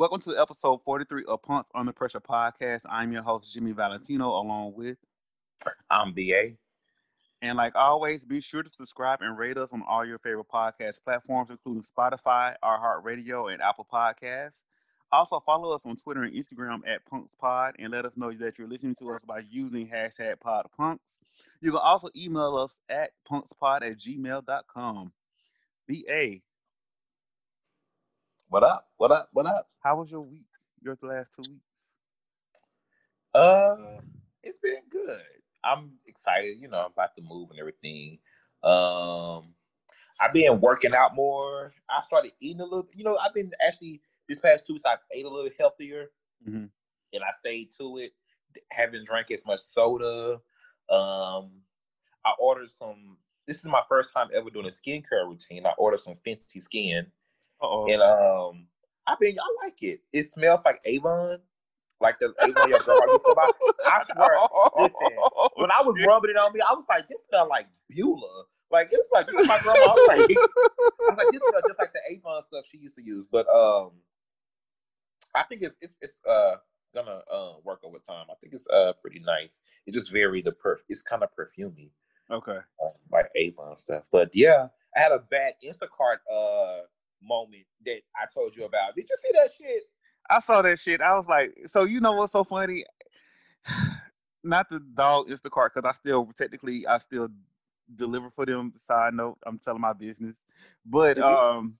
Welcome to episode 43 of Punks Under Pressure podcast. I'm your host, Jimmy Valentino, along with. I'm BA. And like always, be sure to subscribe and rate us on all your favorite podcast platforms, including Spotify, iHeartRadio, and Apple Podcasts. Also, follow us on Twitter and Instagram at PunksPod and let us know that you're listening to us by using hashtag PodPunks. You can also email us at punkspod at gmail.com. BA. What up? What up? What up? How was your week? Your last two weeks? Uh, it's been good. I'm excited. You know, I'm about to move and everything. Um, I've been working out more. I started eating a little. You know, I've been actually this past two weeks. I ate a little healthier, mm-hmm. and I stayed to it. Haven't drank as much soda. Um, I ordered some. This is my first time ever doing a skincare routine. I ordered some Fenty Skin, Uh-oh. and um, I mean, I like it. It smells like Avon, like the Avon your girl used to buy. I swear, listen, when I was rubbing it on me, I was like, this smell like Beulah. Like it was like this is my grandma. I was like, I was like, this smells just like the Avon stuff she used to use. But um, I think it's it's, it's uh gonna uh, work over time. I think it's uh pretty nice. It's just very the perf. It's kind of perfumey, Okay. um, like Avon stuff. But yeah, I had a bad Instacart uh moment that I told you about. Did you see that shit? I saw that shit. I was like, so you know what's so funny? Not the dog Instacart because I still technically I still deliver for them. Side note, I'm telling my business, but Mhm. um,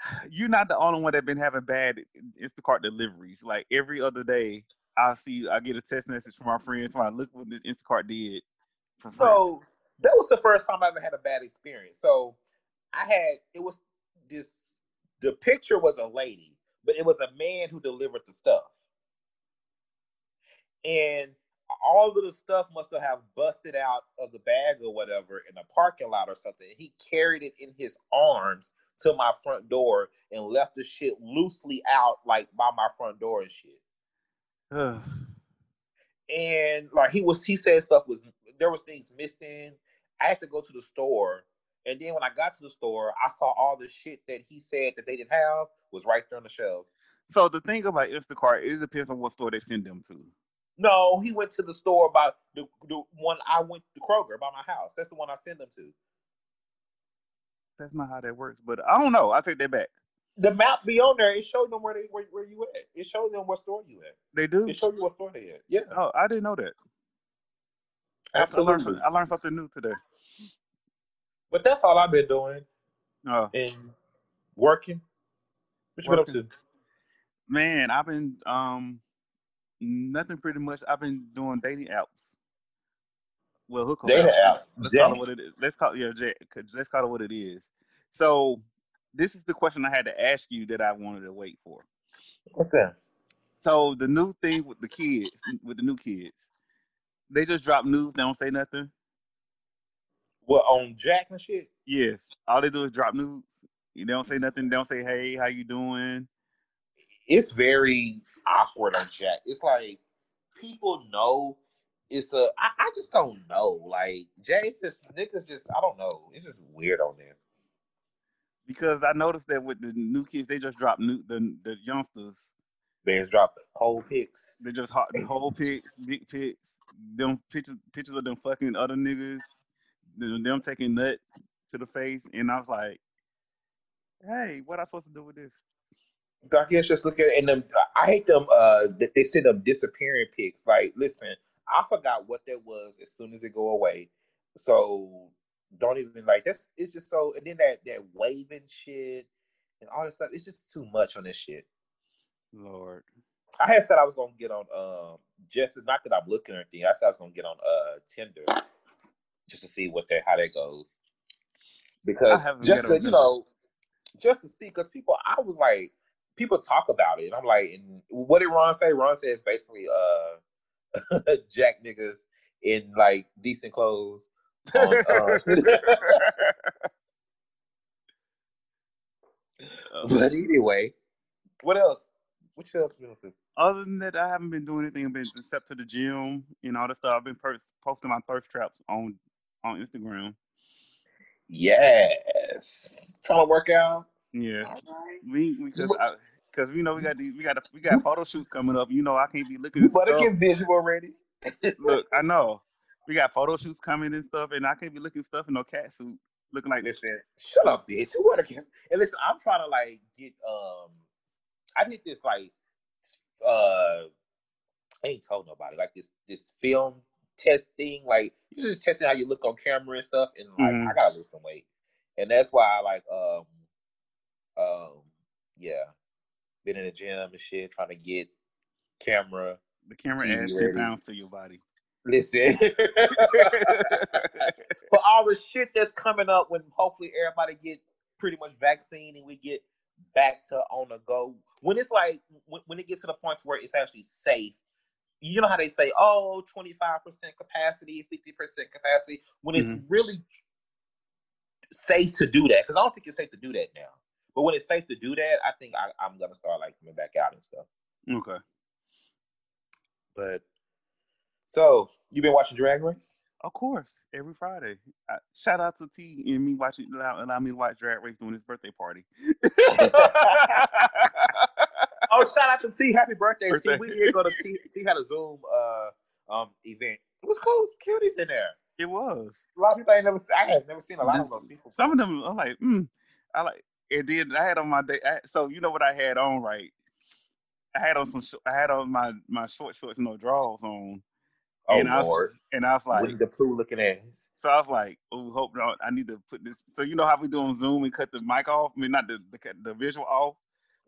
you're not the only one that been having bad Instacart deliveries. Like every other day, I see I get a text message from my friends. So I look what this Instacart did. So that was the first time I ever had a bad experience. So I had it was this the picture was a lady, but it was a man who delivered the stuff. And all of the stuff must have busted out of the bag or whatever in a parking lot or something. He carried it in his arms to my front door and left the shit loosely out like by my front door and shit. And like he was he said stuff was there was things missing i had to go to the store and then when i got to the store i saw all the shit that he said that they didn't have was right there on the shelves so the thing about Instacart is it depends on what store they send them to. no he went to the store by the, the one i went to kroger by my house that's the one i send them to That's not how that works. But I don't know. I take that back. the map be on there it showed them where they where, where you at it showed them what store you at They do. it showed you what store they at yeah Oh, I didn't know that. I learned, absolutely I learned something new today. But that's all i've been doing Oh, and working what you been up to man, I've been um nothing pretty much. I've been doing dating apps. Well, hookup Data apps. app. Let's call it what it is. Let's call yeah, let's call it what it is. So this is the question I had to ask you that I wanted to wait for. What's that? So the new thing with the kids, with the new kids, they just drop news. They don't say nothing. What on Jack and shit? Yes, all they do is drop news. They don't say nothing. They don't say, "Hey, how you doing?" It's very awkward on Jack. It's like people know it's a. I, I just don't know. Like Jay, just niggas. Just I don't know. It's just weird on there. Because I noticed that with the new kids, they just drop new the the youngsters. They just drop whole pics. They just hot whole pics, dick pics, them pictures pictures of them fucking other niggas, them taking nut to the face, and I was like, "Hey, what I supposed to do with this?" I guess just look at it and them. I hate them. Uh, that they send them disappearing pics. Like, listen, I forgot what that was as soon as it go away. So don't even like that's. It's just so. And then that that waving shit and all this stuff. It's just too much on this shit. Lord, I had said I was gonna get on um just not that I'm looking or anything. I said I was gonna get on uh Tinder just to see what that how that goes. Because just to, you know, just to see because people I was like people talk about it and I'm like and what did Ron say? Ron says basically uh jack niggas in like decent clothes. On, uh, but anyway, what else? What else do? Other than that, I haven't been doing anything I've been except to the gym and all that stuff. I've been per- posting my thirst traps on on Instagram. Yes. Trying to work out. Yeah, right. we because What- I Cause you know we got these, we got a, we got photo shoots coming up. You know I can't be looking. You better get visual ready. Look, I know we got photo shoots coming and stuff, and I can't be looking stuff in no cat suit, looking like listen. Shut up, bitch. Who wanna get? And listen, I'm trying to like get. Um, I did this like. uh I ain't told nobody like this this film testing. Like you're just testing how you look on camera and stuff, and like mm-hmm. I gotta lose some weight, and that's why I like um um yeah, been in the gym and shit, trying to get camera. The camera adds two pounds to your body. Listen, for all the shit that's coming up when hopefully everybody get pretty much vaccine and we get back to on the go. When it's like when, when it gets to the point where it's actually safe you know how they say, oh, 25% capacity, 50% capacity, when it's mm-hmm. really safe to do that. Because I don't think it's safe to do that now. But when it's safe to do that, I think I, am gonna start like coming back out and stuff. Okay. But so you've been watching Drag Race? Of course, every Friday. I, shout out to T and me watching allow, allow me to watch Drag Race during his birthday party. oh, shout out to T. Happy birthday, birthday. T. We did go to T. T had a Zoom uh um event. It was cool. Cuties in there. It was. A lot of people I ain't never. I had never seen a lot this, of those people. Some of them, I'm like, mm. I like. It did. I had on my day. I, so you know what I had on, right? I had on some. I had on my my short shorts, and no drawers on. Oh and Lord! I was, and I was like, the Pooh looking ass. So I was like, oh, hope no. I need to put this. So you know how we do on Zoom and cut the mic off. I mean, not the the, the visual off.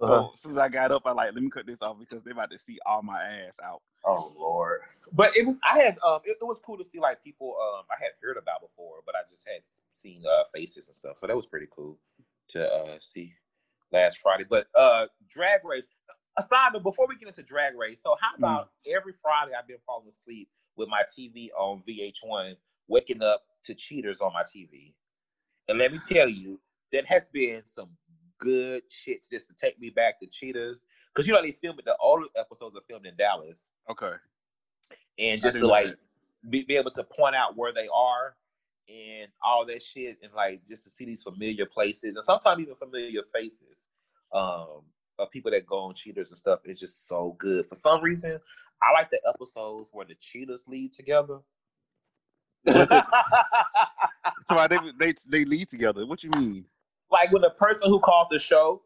Uh-huh. So as soon as I got up, I like let me cut this off because they're about to see all my ass out. Oh Lord! But it was I had um it, it, was cool to see like people um I had heard about before, but I just had seen uh faces and stuff, so that was pretty cool to uh see last Friday. But uh Drag Race aside but before we get into Drag Race, so how hmm. about mm. every Friday I've been falling asleep with my TV on VH1, waking up to cheaters on my TV, and let me tell you that has been some good shit just to take me back to Cheaters. Because you know they filmed it, the older episodes are filmed in Dallas. Okay. And just to like be, be able to point out where they are and all that shit and like just to see these familiar places and sometimes even familiar faces um of people that go on cheaters and stuff it's just so good for some reason i like the episodes where the cheaters lead together so they, they they lead together what you mean like when the person who called the show,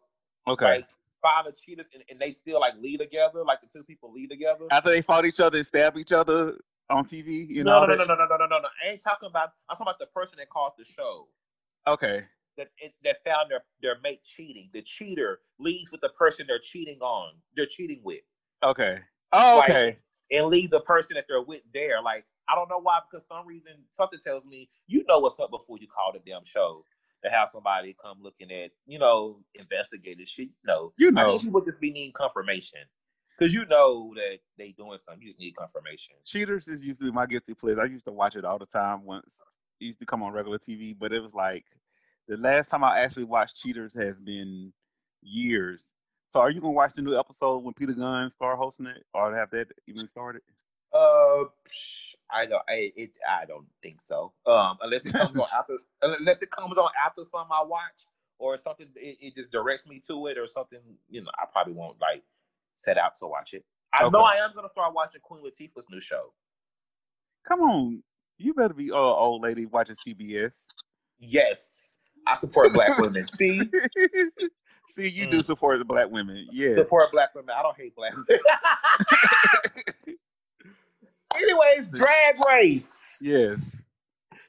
okay, like, found the cheaters and, and, they still like lead together, like the two people lead together after they fought each other and stabbed each other on TV. You know, no, no, no, no, no, no, no, no, no. I ain't talking about. I'm talking about the person that called the show. Okay. That that found their their mate cheating. The cheater leaves with the person they're cheating on. They're cheating with. Okay. Oh, like, okay. And leave the person that they're with there. Like I don't know why, because some reason something tells me you know what's up before you call the damn show to have somebody come looking at, you know, investigating shit. You know, you know, people just be needing confirmation because you know that they doing something. You just need confirmation. Cheaters is used to be my guilty pleasure. I used to watch it all the time. Once it used to come on regular TV, but it was like the last time I actually watched Cheaters has been years. So, are you gonna watch the new episode when Peter Gunz start hosting it, or have that even started? Uh, I don't. I it. I don't think so. Um, unless it comes on after. Unless it comes on after something I watch, or something. It, it, just directs me to it, or something. You know, I probably won't like set out to watch it. I okay. know I am gonna start watching Queen Latifah's new show. Come on, you better be uh old lady watching CBS. Yes, I support black women. See. See, you mm. do support the black women. Yeah. Support black women. I don't hate black women. Anyways, drag race. Yes.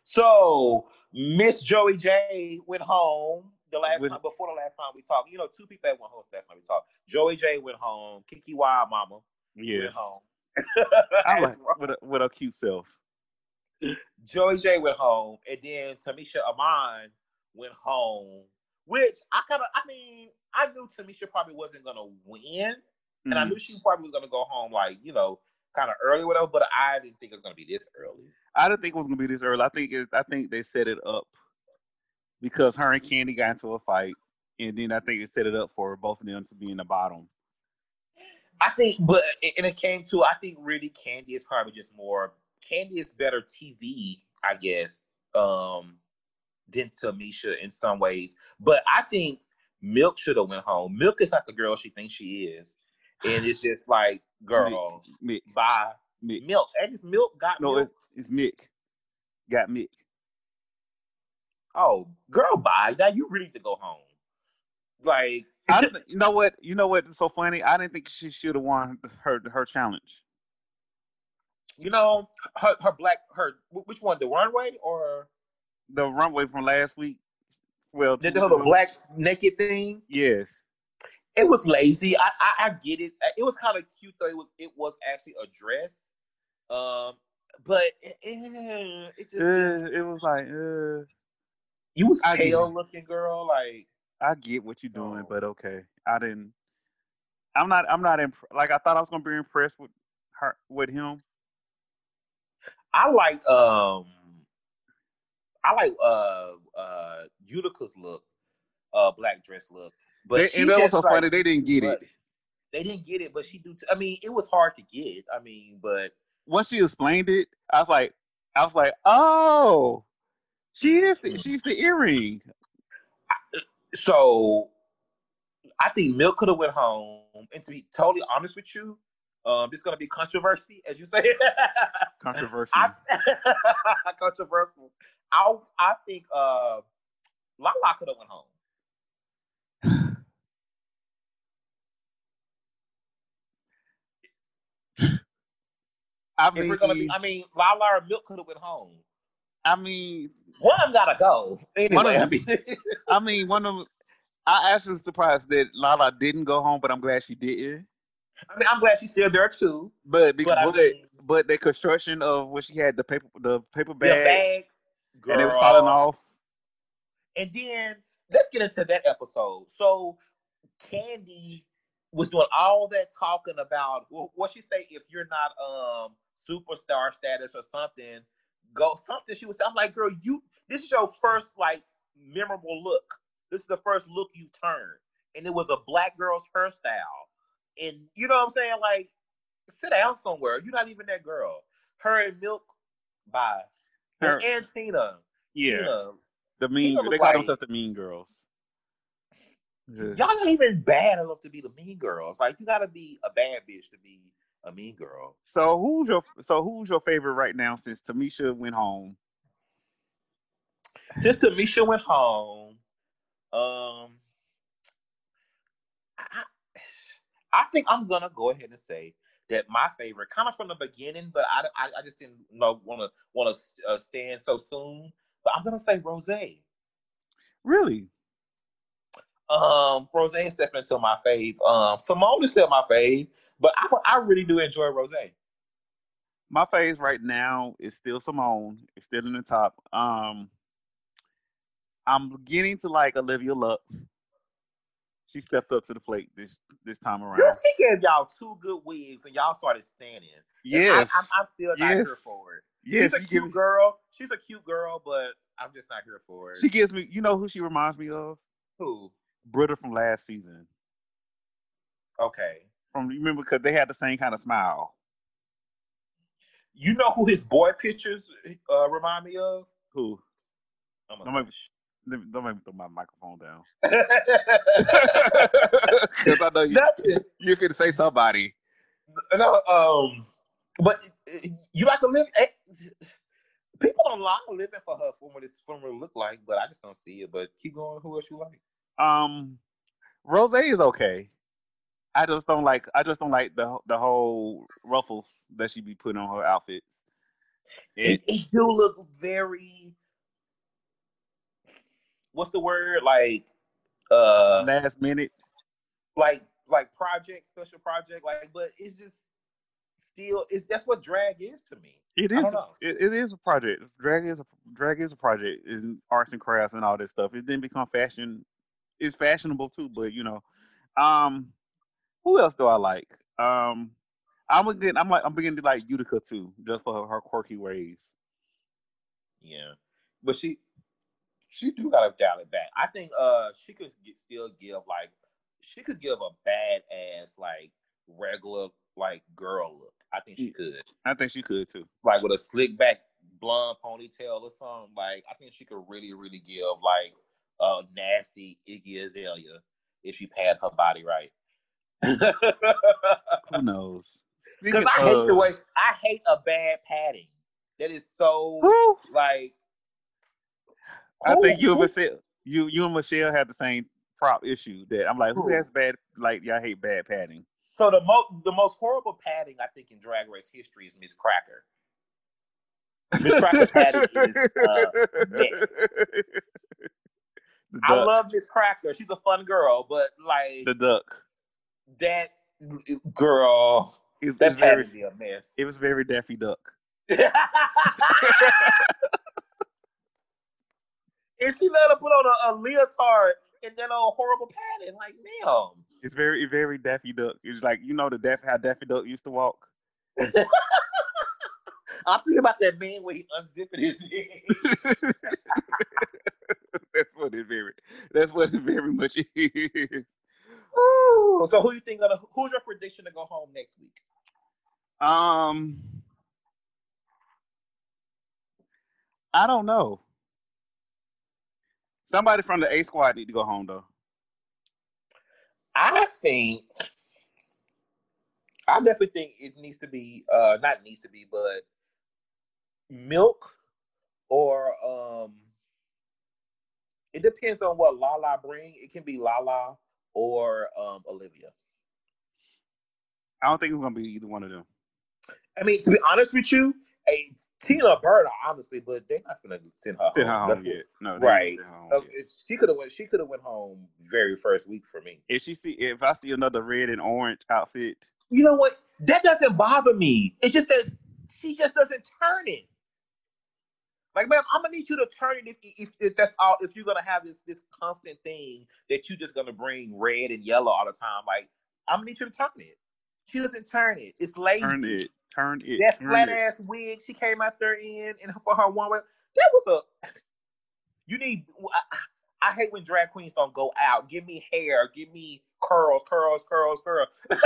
So Miss Joey Jay went home the last With, time before the last time we talked. You know, two people that went home last time we talked. Joey Jay went home. Keke Wild Mama yes. went home. I like with a, with a cute self. Joey Jay went home, and then Tamisha Iman went home. Which I kind of, I mean, I knew Tamisha probably wasn't gonna win, mm-hmm. and I knew she probably was gonna go home like you know kind of early, whatever. But I didn't think it was going to be this early. I didn't think it was going to be this early. I think it, I think they set it up because her and Kandy got into a fight, and then I think it set it up for both of them to be in the bottom. I think, but and it came to I think really Kandy is probably just more Kandy is better TV, I guess, um, than Tamisha in some ways. But I think Milk should have went home. Milk is not the girl she thinks she is, and it's just like, girl, Mick, bye. Mick. Milk, and this milk got No, milk. it, it's Mick. Got Mick. Oh, girl, bye. Now you really need to go home. Like, I, you know what? You know what's so funny? I didn't think she should have won her her challenge. you know, her her black her which one, the runway or The runway from last week. Well, the, the, the black naked thing? Yes. It was lazy. I I, I get it. It was kind of cute though. It was it was actually a dress, um, but it, it, it just Uh, it was like, uh, you was I pale looking girl. Like I get what you're doing, No. but okay. I didn't. I'm not. I'm not imp- like I thought I was gonna be impressed with her with him. I like um, I like uh uh Utica's look, uh black dress look. But They, she and that was so like, funny. They didn't get it. They didn't get it, but she do. T- I mean, it was hard to get. I mean, but Once she explained it, I was like, I was like, oh, she is. The, Mm. she's the earring. so I think Milk could have went home. And to be totally honest with you, um, this is gonna be controversy, as you say. Controversy. I, controversial. I I think uh, Lala could have went home. I If mean, we're gonna be, I mean, Lala or Milk could have went home. I mean, One of them gotta go. Anyway, One of I mean, I mean, one of them. I actually was surprised that Lala didn't go home, but I'm glad she didn't. I mean, I'm glad she's still there too. But because But I mean, but the construction of when she had the paper the paper the bag bags, and it was falling off. And then let's get into that episode. So Kandy was doing all that talking about what she say if you're not um superstar status or something, go something she was I'm like, girl, you this is your first like memorable look. This is the first look you turned. And it was a black girl's hairstyle. And you know what I'm saying? Like, sit down somewhere. You're not even that girl. Her and Milk, bye. Her- and Tina. Yeah, Tina, the mean. Tina They call like- themselves the mean girls. Yeah. Y'all not even bad enough to be the mean girls. Like you gotta be a bad bitch to be a mean girl. So who's your so who's your favorite right now since Tamisha went home? Since Tamisha went home, um, I, I think I'm gonna go ahead and say that my favorite, kind of from the beginning, but I, I, I just didn't know want to want to uh, stand so soon. But I'm gonna say Rose. Really? Um, Rose is stepping into my fave. Um, Symone is still my fave, but I, I really do enjoy Rose. My phase right now is still Symone. It's still in the top. Um, I'm beginning to like Olivia Lux. She stepped up to the plate this this time around. Girl, she gave y'all two good wigs and y'all started standing. And Yes, I, I'm, I'm still not here for it. yes. She's a cute me- girl. She's a cute girl, but I'm just not here for it. she gives me. You know who she reminds me of? Who? Brita from last season. Okay. From you remember because they had the same kind of smile. You know who his boy pictures uh, remind me of? Who? Don't make, me- don't make me throw my microphone down. Because I know you, you're going to say somebody. No, um, but uh, you like to live. eh, People don't like living for her for what it's for what it look like, but I just don't see it. But keep going. Who else you like? Um, Rose is okay. I just don't like. I just don't like the the whole ruffles that she be putting on her outfits. It, It, it do look very. What's the word? Like, uh, last minute. like like project, special project. Like, but it's just still. It's that's what drag is to me. It is. It, it is a project. Drag is a drag is a project. Is arts and crafts and all this stuff. It didn't become fashion. It's fashionable too, but you know, um, who else do I like? Um, I'm again. I'm like I'm beginning to like Utica too, just for her, her quirky ways. Yeah, but she she do gotta dial it back. I think uh she could get, still give like she could give a badass like regular like girl look. I think she could I think she could too. like with a slick back blonde ponytail or something. Like I think she could really really give like a nasty Iggy Azalea. if she pad her body right. Who knows? Because I hate the way I hate a bad padding. That is so Who? like. I think you and Michelle, you you and Michelle had the same prop issue. That I'm like, who Who? has bad? Like, y'all hate bad padding. So the most the most horrible padding I think in Drag Race history is Miz Cracker. Miz Cracker padding is uh, next. I love Miz Cracker. She's a fun girl, but like the duck. that girl, It's, that it's very, be a mess. it was very Daffy Duck. and she let her put on a, a leotard and then a horrible padding. Like, damn. It's very, very Daffy Duck. It's like you know the Daffy how Daffy Duck used to walk. I'm thinking about that man where he unzipping his neck. that's what it very. That's what it very much is. Ooh. So who you think gonna who's your prediction to go home next week? Um, I don't know. Somebody from the A squad need to go home though. I think I definitely think it needs to be uh not needs to be, but milk or um it depends on what Lala bring. It can be Lala or um Olivia. I don't think it's gonna be either one of them. I mean, to be honest with you, a Tina Burner, honestly, but they're not gonna send her Send her home. home yet? No, Right. ain't send her home Uh, yet. she could have went. She could have went home very first week for me. If she see, if I see another red and orange outfit, You know what? That doesn't bother me. It's just that she just doesn't turn it. Like, ma'am, I'm gonna need you to turn it if, if, if that's all. If you're gonna have this this constant thing that you're just gonna bring red and yellow all the time, like I'm gonna need you to turn it. She doesn't turn it. It's lazy. turn it, turn it, That turn flat it. ass wig she came out there in, and for her one way, that was a. You need. I, I hate when drag queens don't go out. Give me hair. Give me curls, curls, curls, curls.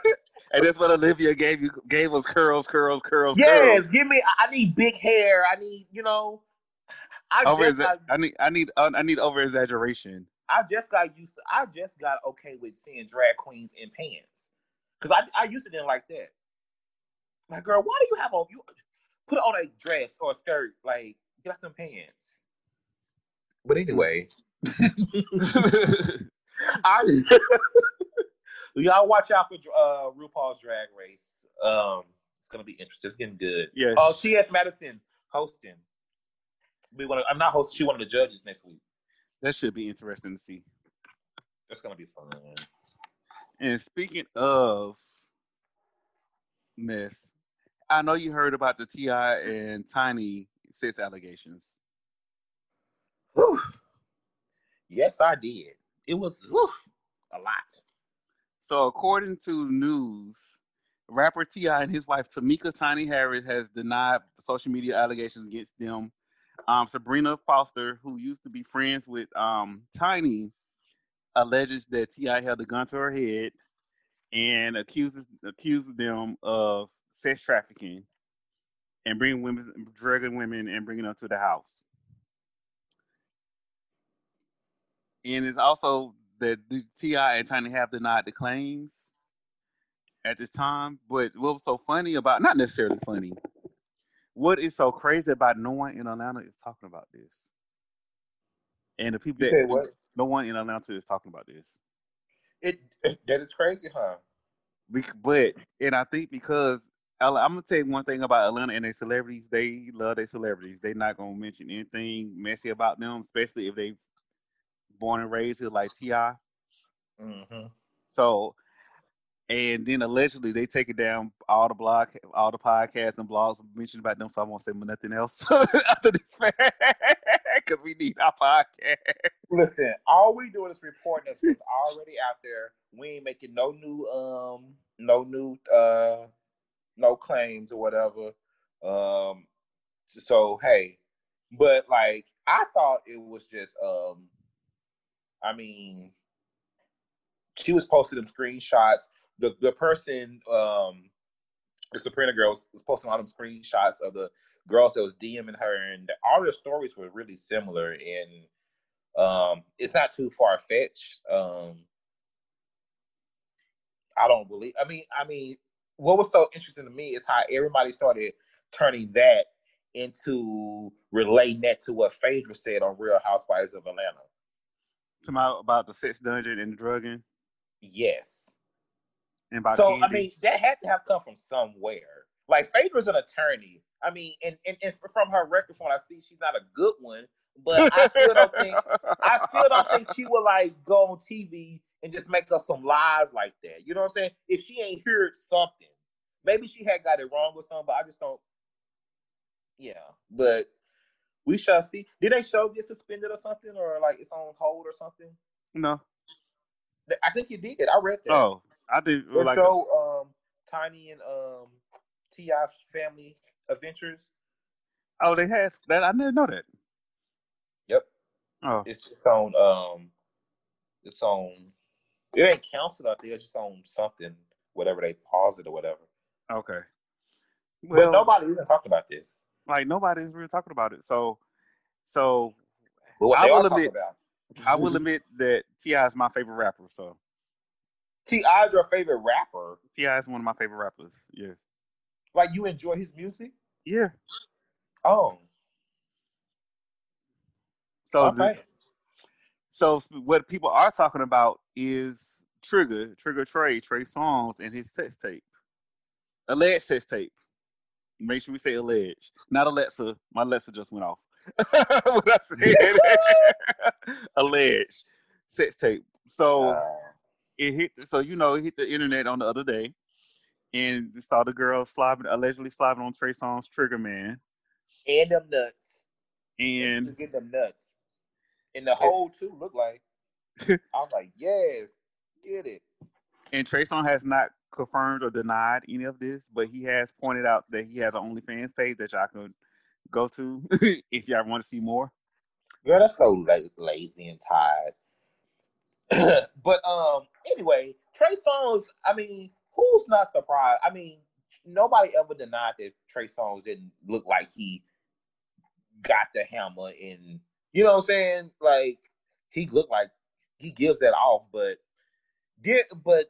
and that's what Olivia gave you. Gave us curls, curls, curls, Yes, curls. give me. I need big hair. I need, you know. I Over just, got, I need, I need, I need over exaggeration. I just got used to. I just got okay with seeing drag queens in pants because I, I used to didn't like that. Like, girl, why do you have on you put on a dress or a skirt? Like, get out them pants. But mm. anyway, I, y'all watch out for uh, RuPaul's Drag Race. Um, it's gonna be interesting. It's getting good. yes. Oh, T.S. Madison hosting. We want. I'm not hosting. She one of the judges next week. that should be interesting to see. That's gonna be fun. And speaking of Miss, I know you heard about the T.I. and Tiny sex allegations. Whew. Yes, I did. It was whew, a lot. So, according to news, rapper T.I. and his wife Tameka Tiny Harris has denied social media allegations against them. Um, Sabrina Foster, who used to be friends with um, Tiny, alleges that T.I. held a gun to her head and accuses accuses them of sex trafficking and bringing women, drugging women, and bringing them to the house. And it's also that the T.I. and Tiny have denied the claims at this time. But what was so funny about not necessarily funny, what is so crazy about no one in Atlanta is talking about this, and the people that what? no one in Atlanta is talking about this. It that is crazy, huh? We, but and I think because I'm gonna tell you one thing about Atlanta and their celebrities, they love their celebrities. They're not gonna mention anything messy about them, especially if they born and raised here like Ti. Mm-hmm. So, and then allegedly they take it down all the blog, all the podcasts and blogs mentioned about them. So I won't say nothing else after this, because we need our podcast. Listen, all we doing is reporting that's what's already out there. We ain't making no new um no new uh no claims or whatever. Um so hey, but like I thought it was just um I mean she was posting them screenshots. The the person um the Sabrina girl was, was posting all them screenshots of the girls that was DMing her and all their stories were really similar and Um, it's not too far fetched. Um, I don't believe. I mean, I mean, what was so interesting to me is how everybody started turning that into relating that to what Phaedra said on Real Housewives of Atlanta. About about the sex dungeon and the drugging. Yes. And about so Kandi. I mean, that had to have come from somewhere. Like Phaedra's an attorney. I mean, and, and, and from her record, from I see, she's not a good one. But I still don't think I still don't think she would like go on TV and just make up some lies like that. You know what I'm saying? If she ain't heard something, maybe she had got it wrong or something. But I just don't. Yeah, but we shall see. Did they show get suspended or something, or like it's on hold or something? no. I think you did. I read that. Oh, I think They like show um Tiny and um T.I. family adventures. oh they had that. I didn't know that. Yep, Oh, it's just on um, it's on. It ain't canceled out there. It's just on something, whatever they pause it or whatever. okay. but nobody even talked about this. Like nobody's really talking about it. So, so what I will admit-. I will admit that T.I. is my favorite rapper. So T.I. is your favorite rapper. T.I. is one of my favorite rappers. Yeah, Like you enjoy his music. yeah. Oh, So the- okay. So what people are talking about is Trigger, Trigger Trey, Trey Songz, and his sex tape, alleged sex tape. Make sure we say alleged, not Alexa. My Alexa just went off. when I said alleged sex tape. So Uh, it hit. So you know, it hit the internet on the other day, and saw the girl slobbing, allegedly slobbing on Trey Songz Trigger Man, and them nuts. and get them nuts. And the hole too look like. I was like, yes, get it. And Trey Songz has not confirmed or denied any of this, but he has pointed out that he has an OnlyFans page that y'all can go to if y'all want to see more. Girl, that's so la- lazy and tired. but um, anyway, Trey Songz. I mean, who's not surprised? I mean, nobody ever denied that Trey Songz didn't look like he got the hammer and you know what I'm saying? Like he looked like he gives that off, but did but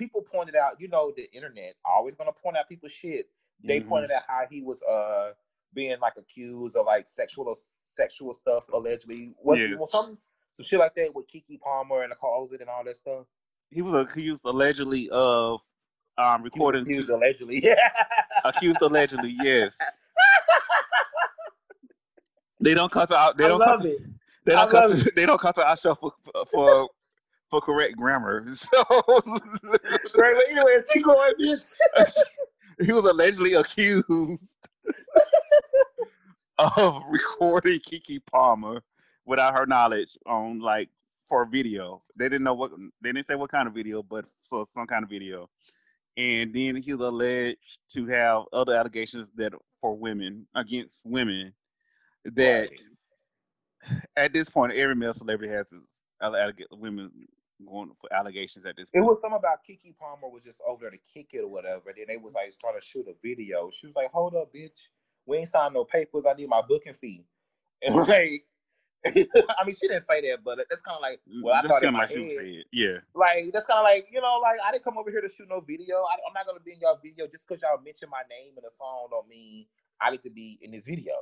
people pointed out, you know, the internet always gonna point out people's shit. They Mhm. pointed out how he was uh being like accused of like sexual sexual stuff allegedly. What Yes. well, some some shit like that with Keke Palmer and the closet and all that stuff. He was accused allegedly of um, He recording. accused allegedly. Yeah. accused allegedly, yes. They don't cut out. They I don't love cut. it. They don't cut. love They don't cut our show for for for correct grammar. So Great. But anyway, keep going, bitch. he was allegedly accused of recording Keke Palmer without her knowledge on like for a video. They didn't know what they didn't say what kind of video, but for some kind of video. And then he's alleged to have other allegations that for women against women that Right. at this point every male celebrity has his women going for allegations at this It was something about Keke Palmer was just over there to kick it or whatever. Then they was like starting to shoot a video. She was like, "Hold up, bitch. We ain't signed no papers. I need my booking fee." And like, I mean, she didn't say that, but that's kind of like, mm, well, I That's thought in kinda my like she head. said. Yeah. Like that's kind of like you know, like I didn't come over here to shoot no video. I, I'm not gonna be in y'all video just because y'all mention my name in a song. Don't mean I need to be in this video.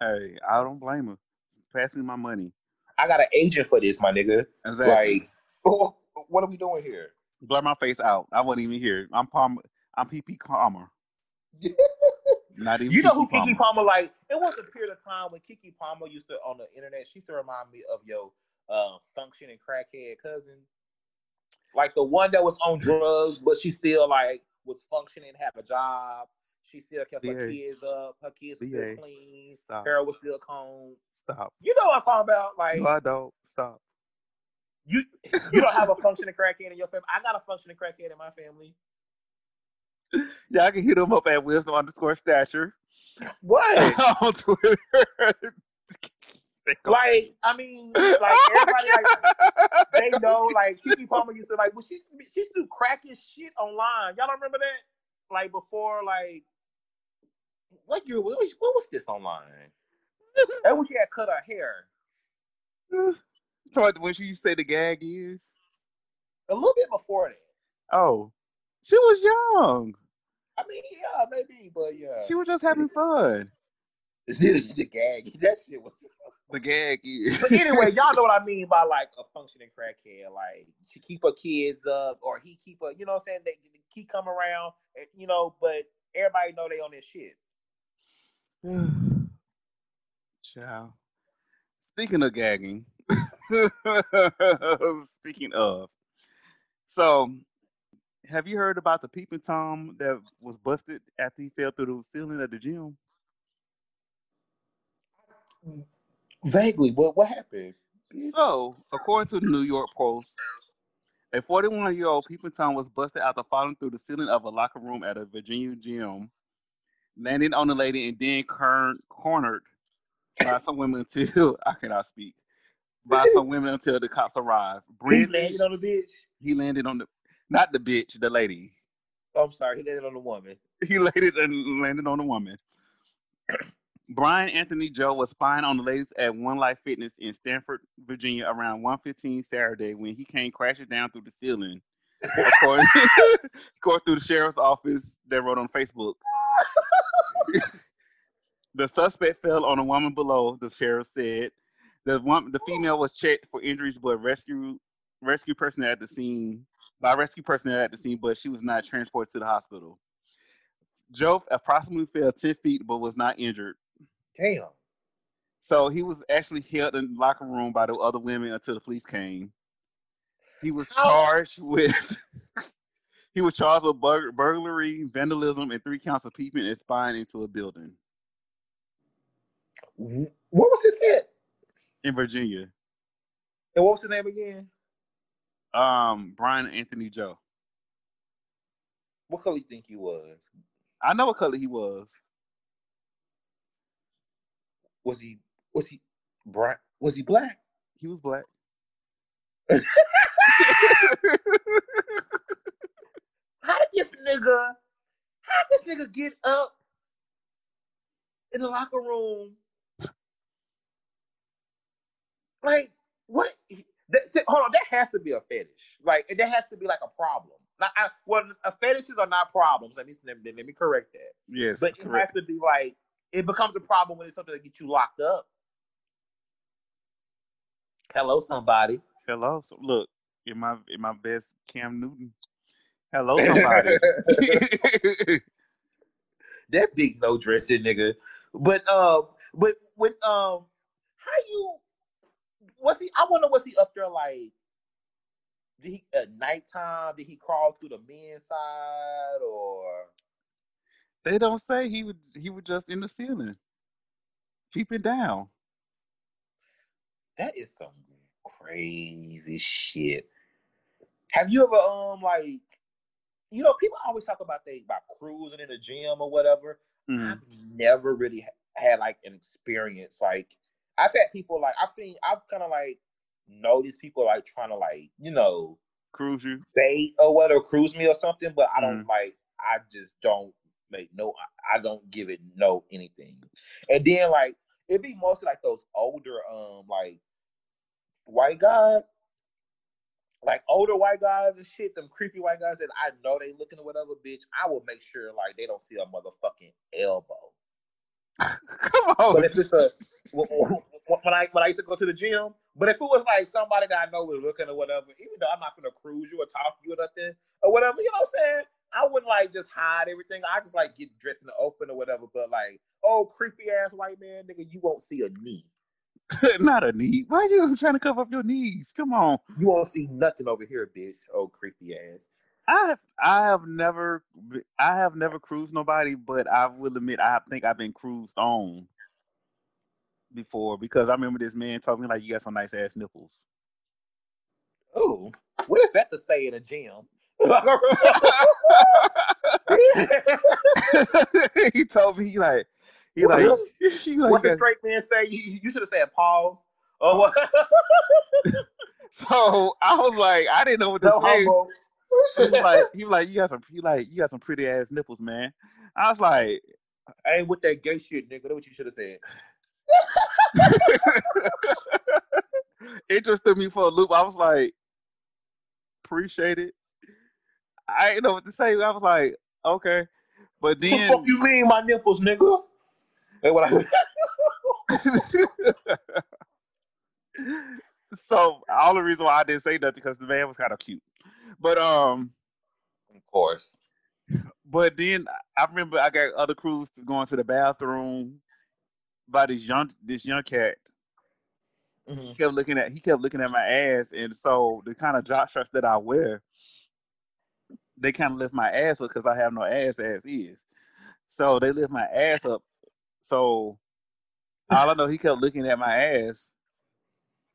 Hey, I don't blame her. Pass me my money. I got an agent for this, my nigga. Exactly. Like, what are we doing here? blur my face out. I wasn't even here. I'm Palmer. I'm PP Palmer. Not even You know who Keke Palmer. Palmer like? It was a period of time when Keke Palmer used to on the internet. She used to remind me of your uh, functioning crackhead cousin, like the one that was on drugs, but she still like was functioning, had a job. She still kept her BA. kids up. Her kids were still clean. Stop. Hair was still combed. Stop. You know what I'm talking about? Like No, I don't. Stop. you, you don't have a functioning crackhead in your family. I got a functioning crackhead in my family. Yeah, I can hit them up at wisdom underscore stature What? on Twitter. like I mean, like oh everybody like they know like Keke Palmer used to like well she she used to do cracking shit online. Y'all don't remember that? Like before like what year what, what was this online? That's when she had cut her hair. So when she say the gag is A little bit before that. oh, she was young. I mean, yeah, maybe, but yeah. She was just having fun. the gag. That shit was. The gag is. But anyway, y'all know what I mean by like a functioning crackhead. Like she keep her kids up, or he keep her. You know what I'm saying? They, they keep coming around. and, You know, but everybody know they on this shit. Ciao. Speaking of gagging, speaking of, so have you heard about the peeping tom that was busted after he fell through the ceiling of the gym? Vaguely, what what happened? So, according to the New York Post, a 41 year old peeping tom was busted after falling through the ceiling of a locker room at a Virginia gym, landing on the lady and then cur- cornered by some women until I cannot speak. By some women until the cops arrived. He landed on the bitch. he landed on the not the bitch, the lady. Oh, I'm sorry, he landed on the woman. He landed and landed on the woman. Brian Anthony Joe was spying on the ladies at One Life Fitness in Stafford, Virginia, around 1:15 Saturday when he came crashing down through the ceiling. According, according through the sheriff's office, they wrote on Facebook. The suspect fell on a woman below. The sheriff said the one, the female was checked for injuries, but rescue rescue personnel at the scene by rescue personnel at the scene, but she was not transported to the hospital. Joe approximately fell 10 feet, but was not injured. Damn. So he was actually held in the locker room by the other women until the police came. He was charged with he was charged with bur- burglary, vandalism, and three counts of peeping and spying into a building What was his set? in Virginia. And what was his name again? Um, Brian Anthony Joe. What color you think he was? I know what color he was. Was he was he bright? Was he black? He was black. How did this nigga? How did this nigga get up in the locker room? Like what? That, see, hold on, that has to be a fetish. Like and that has to be like a problem. Not, I, well, fetishes are not problems. Let me let me, let me correct that. yes, But it correct. has to be like it becomes a problem when it's something that gets you locked up. Hello, somebody. Hello. So look, in my in my best Cam Newton. Hello, somebody. that big no dressing nigga. But uh, but when um, how you was he? I wonder was he up there like? Did he at nighttime? Did he crawl through the men's side or? they don't say he would he was just in the ceiling. Peeping down. That is some crazy shit. Have you ever um like, you know, people always talk about they about cruising in the gym or whatever. Mm. I've never really ha- had like an experience like I've had people like I've seen I've kind of like noticed people like trying to like you know Cruise you. bait or whatever cruise me or something, but I don't like I just don't make no I, don't give it no anything. And then like it'd be mostly like those older um like white guys. Like older white guys and shit, them creepy white guys that I know they looking or whatever, bitch. I will make sure like they don't see a motherfucking elbow. Come on. But if it's a when I when I used to go to the gym, but if it was like somebody that I know was looking or whatever, even though I'm not gonna cruise you or talk to you or nothing or whatever, you know what I'm saying? I wouldn't like just hide everything. I just like get dressed in the open or whatever. But like, oh creepy ass white man, nigga, you won't see a knee. not a knee. Why are you trying to cover up your knees? Come on. You won't see nothing over here, bitch. Oh creepy ass. I have I have never I have never cruised nobody, but I will admit I think I've been cruised on before because I remember this man told me like you got some nice ass nipples. Ooh, what is that to say in a gym? he told me he like he like he like, what he the straight man say? You, you should have said pause. Oh, what? so I was like I didn't know what to no say. homo. He was like he was like you got some he like you got some pretty ass nipples, man. I was like I ain't with that gay shit, nigga. That's what you should have said. It just threw me for a loop. I was like, appreciate it. I didn't know what to say. I was like, okay. But then What the fuck you mean, my nipples, nigga? That's what I. so all the reason why I didn't say nothing because the man was kind of cute. But um of course. but then I remember I got other crews going to the bathroom by this young this young cat. Mhm. He kept looking at he kept looking at my ass and so the kind of jock straps that I wear they kind of lift my ass up because I have no ass as is. So they lift my ass up. So all I know he kept looking at my ass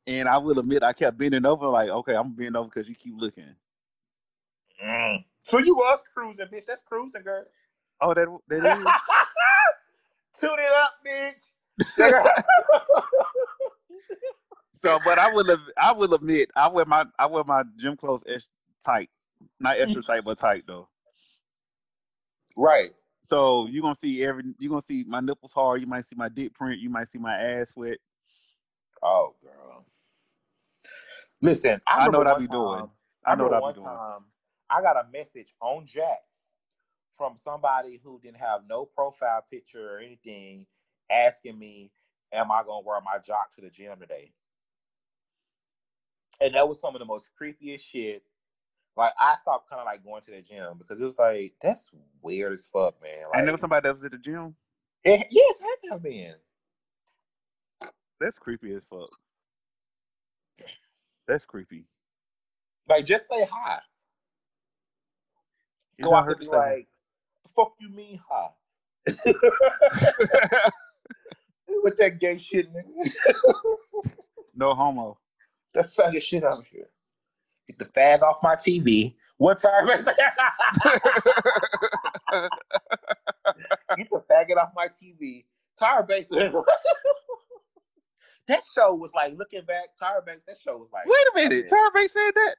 and I will admit I kept bending over like okay I'm bending over because you keep looking. Mm. So you was cruising, bitch. That's cruising, girl. Oh that that is Tune it up, bitch. So, but I will, I will admit, I wear my, I wear my gym clothes ex- tight, not mm-hmm. extra tight, but tight though. right. So you're gonna see every, you're gonna see my nipples hard. You might see my dick print. You might see my ass wet. Oh, girl. Listen, I, I know what I one be doing. time- I know what I one be doing. time I got a message on Jack from somebody who didn't have no profile picture or anything, asking me, "Am I gonna wear my jock to the gym today?" And that was some of the most creepiest shit. Like I stopped kind of like going to the gym because it was like that's weird as fuck, man. Like, And there was somebody that was at the gym. it, yes, had to have been. That's creepy as fuck. That's creepy. Like just say hi. So I could be like, fuck you mean hi? With that gay shit, nigga. no homo. That fucking shit out here. Get the fag off my TV. What time is it? Get the faggot off my TV. Tyra Banks. that show was like looking back. Tyra Banks. That show was like. Wait a minute, Tyra Banks said that.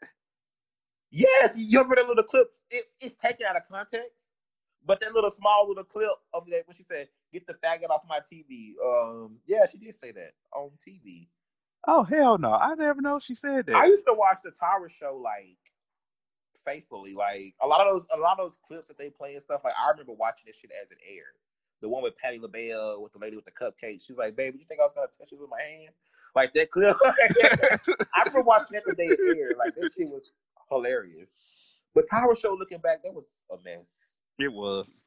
Yes, you remember that little clip? It, it's taken out of context, but that little small little clip of that when she said, "Get the faggot off my TV." Um, yeah, she did say that on TV. Oh hell no! I never know she said that. I used to watch the Tyra show like faithfully. Like a lot of those, a lot of those clips that they play and stuff. Like I remember watching this shit as it aired. The one with Patti LaBelle with the lady with the cupcake. She was like, "Baby, you think I was gonna touch it with my hand?" Like that clip. I remember watching that the day it aired. Like this shit was hilarious. But Tyra show, looking back, that was a mess. It was.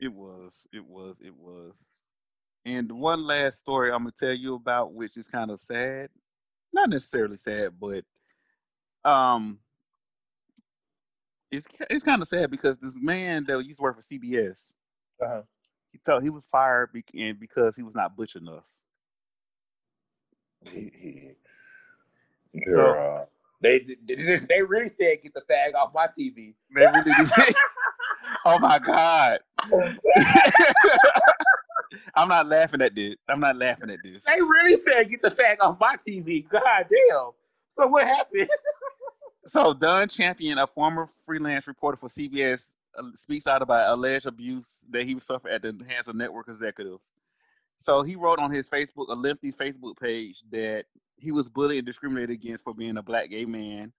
It was. It was. It was. And one last story I'm gonna tell you about, which is kind of sad. Not necessarily sad, but um, it's it's kind of sad because this man that used to work for CBS, Uh-huh. he told he was fired and because he was not butch enough. Girl. They, they they they really said get the fag off my TV. They really did. oh my god! I'm not laughing at this. I'm not laughing at this. They really said get the fag off my TV. God damn. So what happened? So Don Champion, a former freelance reporter for CBS, uh, speaks out about alleged abuse that he was suffered at the hands of network executives. So he wrote on his Facebook, a lengthy Facebook page, that he was bullied and discriminated against for being a black gay man.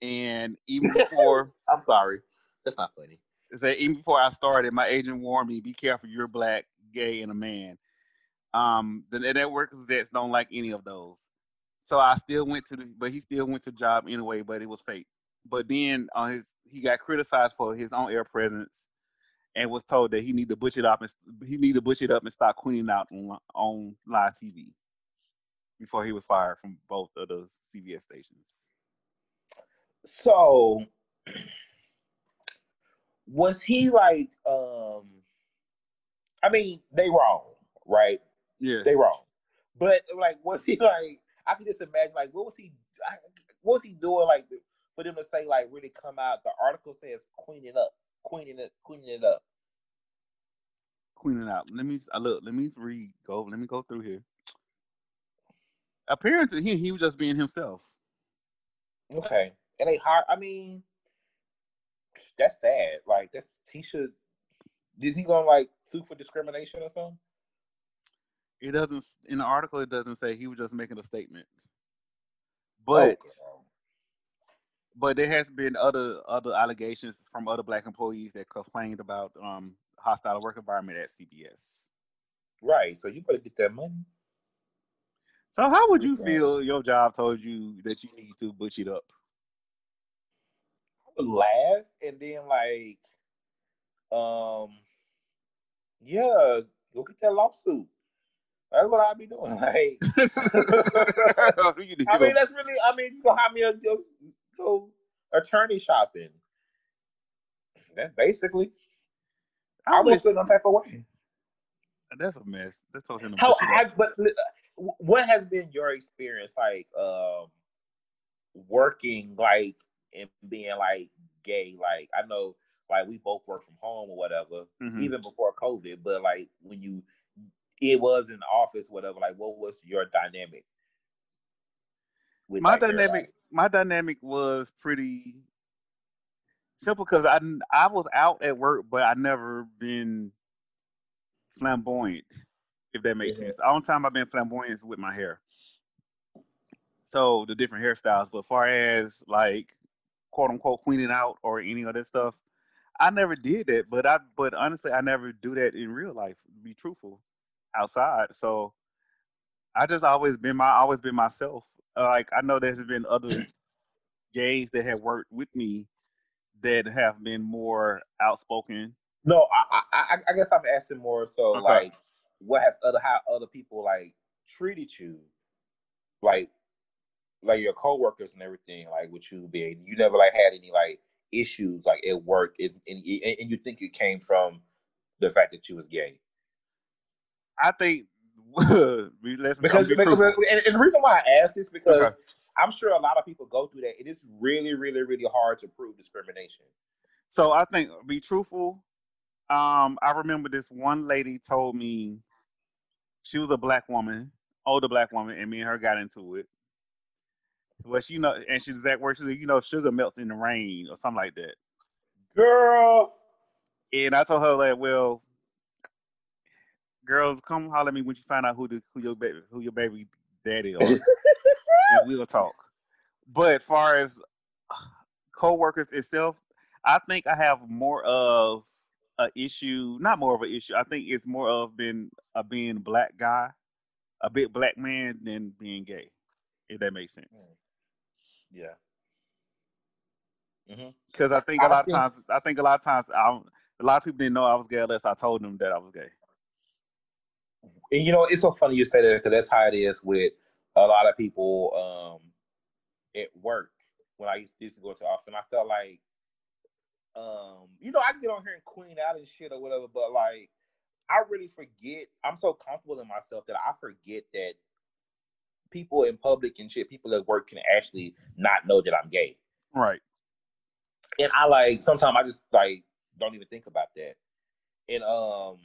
And even before, I'm sorry. That's not funny. Said even before I started, my agent warned me, "Be careful, you're black, gay, and a man." Um, the network execs don't like any of those. So I still went to the, but he still went to job anyway, but it was fake. But then on his, he got criticized for his on air presence, and was told that he need to butch it up and he need to butch it up and stop queening out on on live TV. Before he was fired from both of the CBS stations. So was he like um I mean, they wrong, right? Yeah, They wrong. But like was he like I can just imagine like what was he what was he doing like for them to say like really come out the article says queening up, queening it queening it up. queening out. Let me I look. Let me read. Go. Let me go through here. Apparently, he he was just being himself. Okay. And they hire I mean that's sad. Like that's he should is he gonna like sue for discrimination or something? It doesn't in the article. It doesn't say he was just making a statement. But Oh, but there has been other other allegations from other black employees that complained about um hostile work environment at CBS. right. So you better get that money. So how would you feel your job told you that you need to butch it up? Laugh and then like, um, yeah, go get that lawsuit. That's what I'd be doing. Like, You need to I mean, that's really. I mean, you go hire me a go, go attorney shopping. That's basically. I, I would wish- feel no type of way. that's a mess. That's to How? up. I, but what has been your experience like um working like and being like gay? Like I know, like we both work from home or whatever, Mhm. even before COVID. But like when you, it was in the office, whatever. Like, what was your dynamic? With, my like, your, dynamic like- my dynamic was pretty simple because I I was out at work, but I never been flamboyant, if that makes Mhm. sense. The only time I've been flamboyant is with my hair. So the different hairstyles, but far as like quote unquote cleaning out or any of that stuff, I never did that. But I but honestly, I never do that in real life. Be truthful, outside. So I just always been my always been myself. Like I know there's been other gays that have worked with me that have been more outspoken. No, I, I, I, I guess I'm asking more so Okay. like, what have other how other people like treated you, like, like your coworkers and everything, like with you being, you never like had any like issues like at work, and and, and you think it came from the fact that you was gay I think let's because, be because and, and the reason why I asked this because Okay. I'm sure a lot of people go through that. It is really, really, really hard to prove discrimination. So I think be truthful. Um, I remember this one lady told me she was a black woman, older black woman, and me and her got into it. Well, she know, and she's that word. She said, you know, sugar melts in the rain or something like that. Girl, And I told her like, well, girls, come holler at me when you find out who the who your baby who your baby daddy are, and we'll talk. But far as co-workers itself, I think I have more of a issue, not more of an issue. I think it's more of being a being black guy, a big black man than being gay. If that makes sense. Hmm. Yeah. hmm Because I think a lot of times, I think a lot of times, I don't, a lot of people didn't know I was gay unless I told them that I was gay. And you know, it's so funny you say that because that's how it is with a lot of people um, at work. When I used, used to go to the office, and I felt like, um, you know, I get on here and queen out and shit or whatever, but like, I really forget. I'm so comfortable in myself that I forget that people in public and shit, people at work can actually not know that I'm gay. Right. and I like sometimes I just like don't even think about that. And um,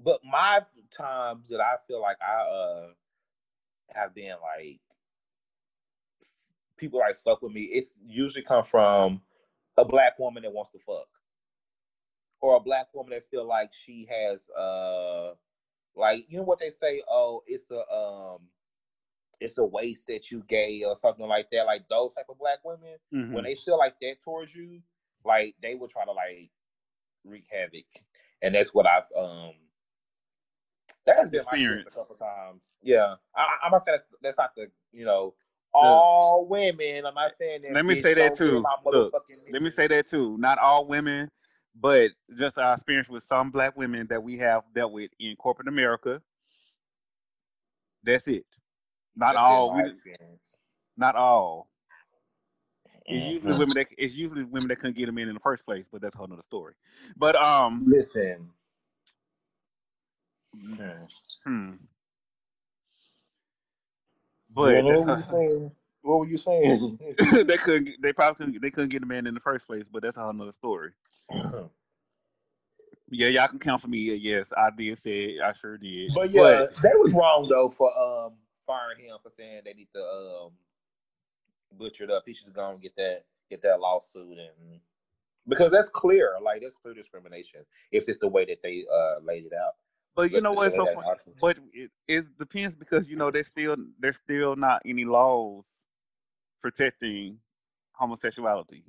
but my times that I feel like I uh have been like people like fuck with me, it's usually come from a black woman that wants to fuck, or a black woman that feel like she has uh like you know what they say, oh it's a um it's a waste that you gay or something like that, like those type of black women Mhm. when they feel like that towards you, like they will try to like wreak havoc, and that's what I've um. That has been my experience a couple times. Yeah, I, I'm not saying that's, that's not the you know all women. I'm not saying that. Let me say that too. Look, Let me say that too. Not all women, but just our experience with some black women that we have dealt with in corporate America. That's it. Not That's all. We, not all. It's usually women that it's usually women that couldn't get them in in the first place, but that's a whole nother story. But um, Listen. Hmm. hmm. But what were you saying? What were you saying? they couldn't. They probably couldn't. They couldn't get a man in the first place, but that's a whole nother story. Yeah, y'all can counsel me. Yes, I did say it. I sure did. But yeah, they was wrong though for um firing him for saying they need to um butcher it up. He should go and get that get that lawsuit and because that's clear, like that's clear discrimination if it's the way that they uh laid it out. But you know what's so funny? But it, it depends because you know there's still there's still not any laws protecting homosexuality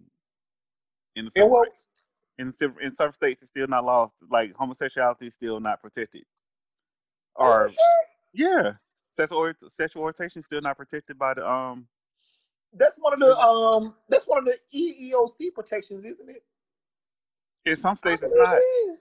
in the civil rights. in in some states it's still not laws like homosexuality is still not protected. Or yeah, sexual ori- sexual orientation is still not protected by the um. That's one of the um. That's one of the EEOC protections, isn't it? In some states it's not. it.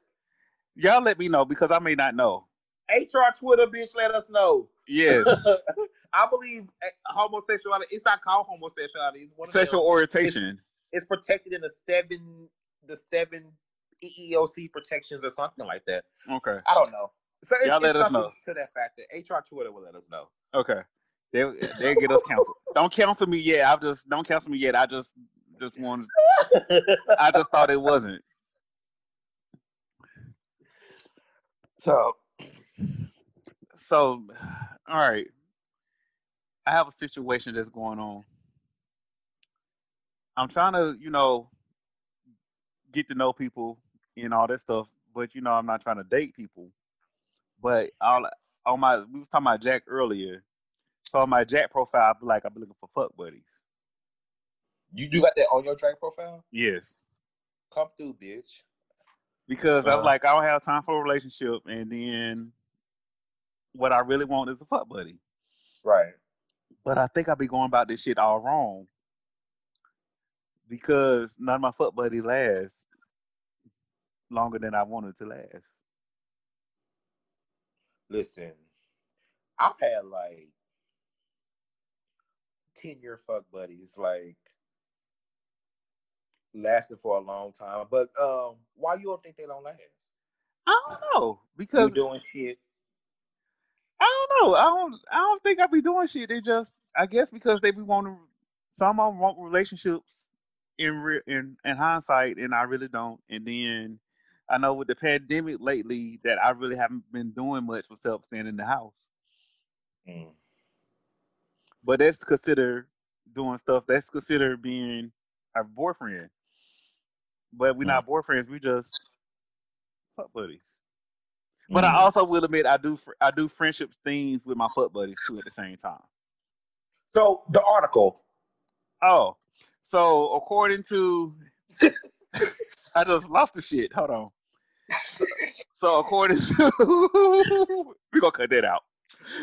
Y'all let me know because I may not know. HR Twitter, bitch, let us know. Yes, I believe eh, homosexuality. It's not called homosexuality. It's one of sexual orientation. It's protected in the seven, the seven EEOC protections or something like that. Okay, I don't know. So it's, Y'all let it's us know. to that fact. that HR Twitter will let us know. okay. They they get us canceled. Don't cancel me yet. I just don't cancel me yet. I just just wanted. I just thought it wasn't. so So, all right. I have a situation that's going on. I'm trying to, you know, get to know people and all that stuff, but you know, I'm not trying to date people. But all on my, we was talking about Jack earlier. So on my Jack profile, I be like, I be looking for fuck buddies. you do got that on your Jack profile? Yes, Come through, bitch. because Uh. I'm like, I don't have time for a relationship, and then what I really want is a fuck buddy. Right. But I think I be going about this shit all wrong. Because none of my fuck buddies last longer than I wanted to last. Listen, I've had like ten year fuck buddies, like lasting for a long time. But um, why you don't think they don't last? I don't know. Because You doing shit. I don't know. I don't I don't think I be doing shit. They just I guess because they be wanting some of them want relationships in re, in in hindsight and I really don't. And then I know with the pandemic lately that I really haven't been doing much myself staying in the house. Mm. But that's considered doing stuff. That's considered being a boyfriend. But we're not boyfriends. We just fuck buddies. But I Mm. also will admit I do fr- I do friendship things with my fuck buddies too at the same time. so the article. Oh, so according to I just lost the shit. Hold on. So according to we're gonna cut that out.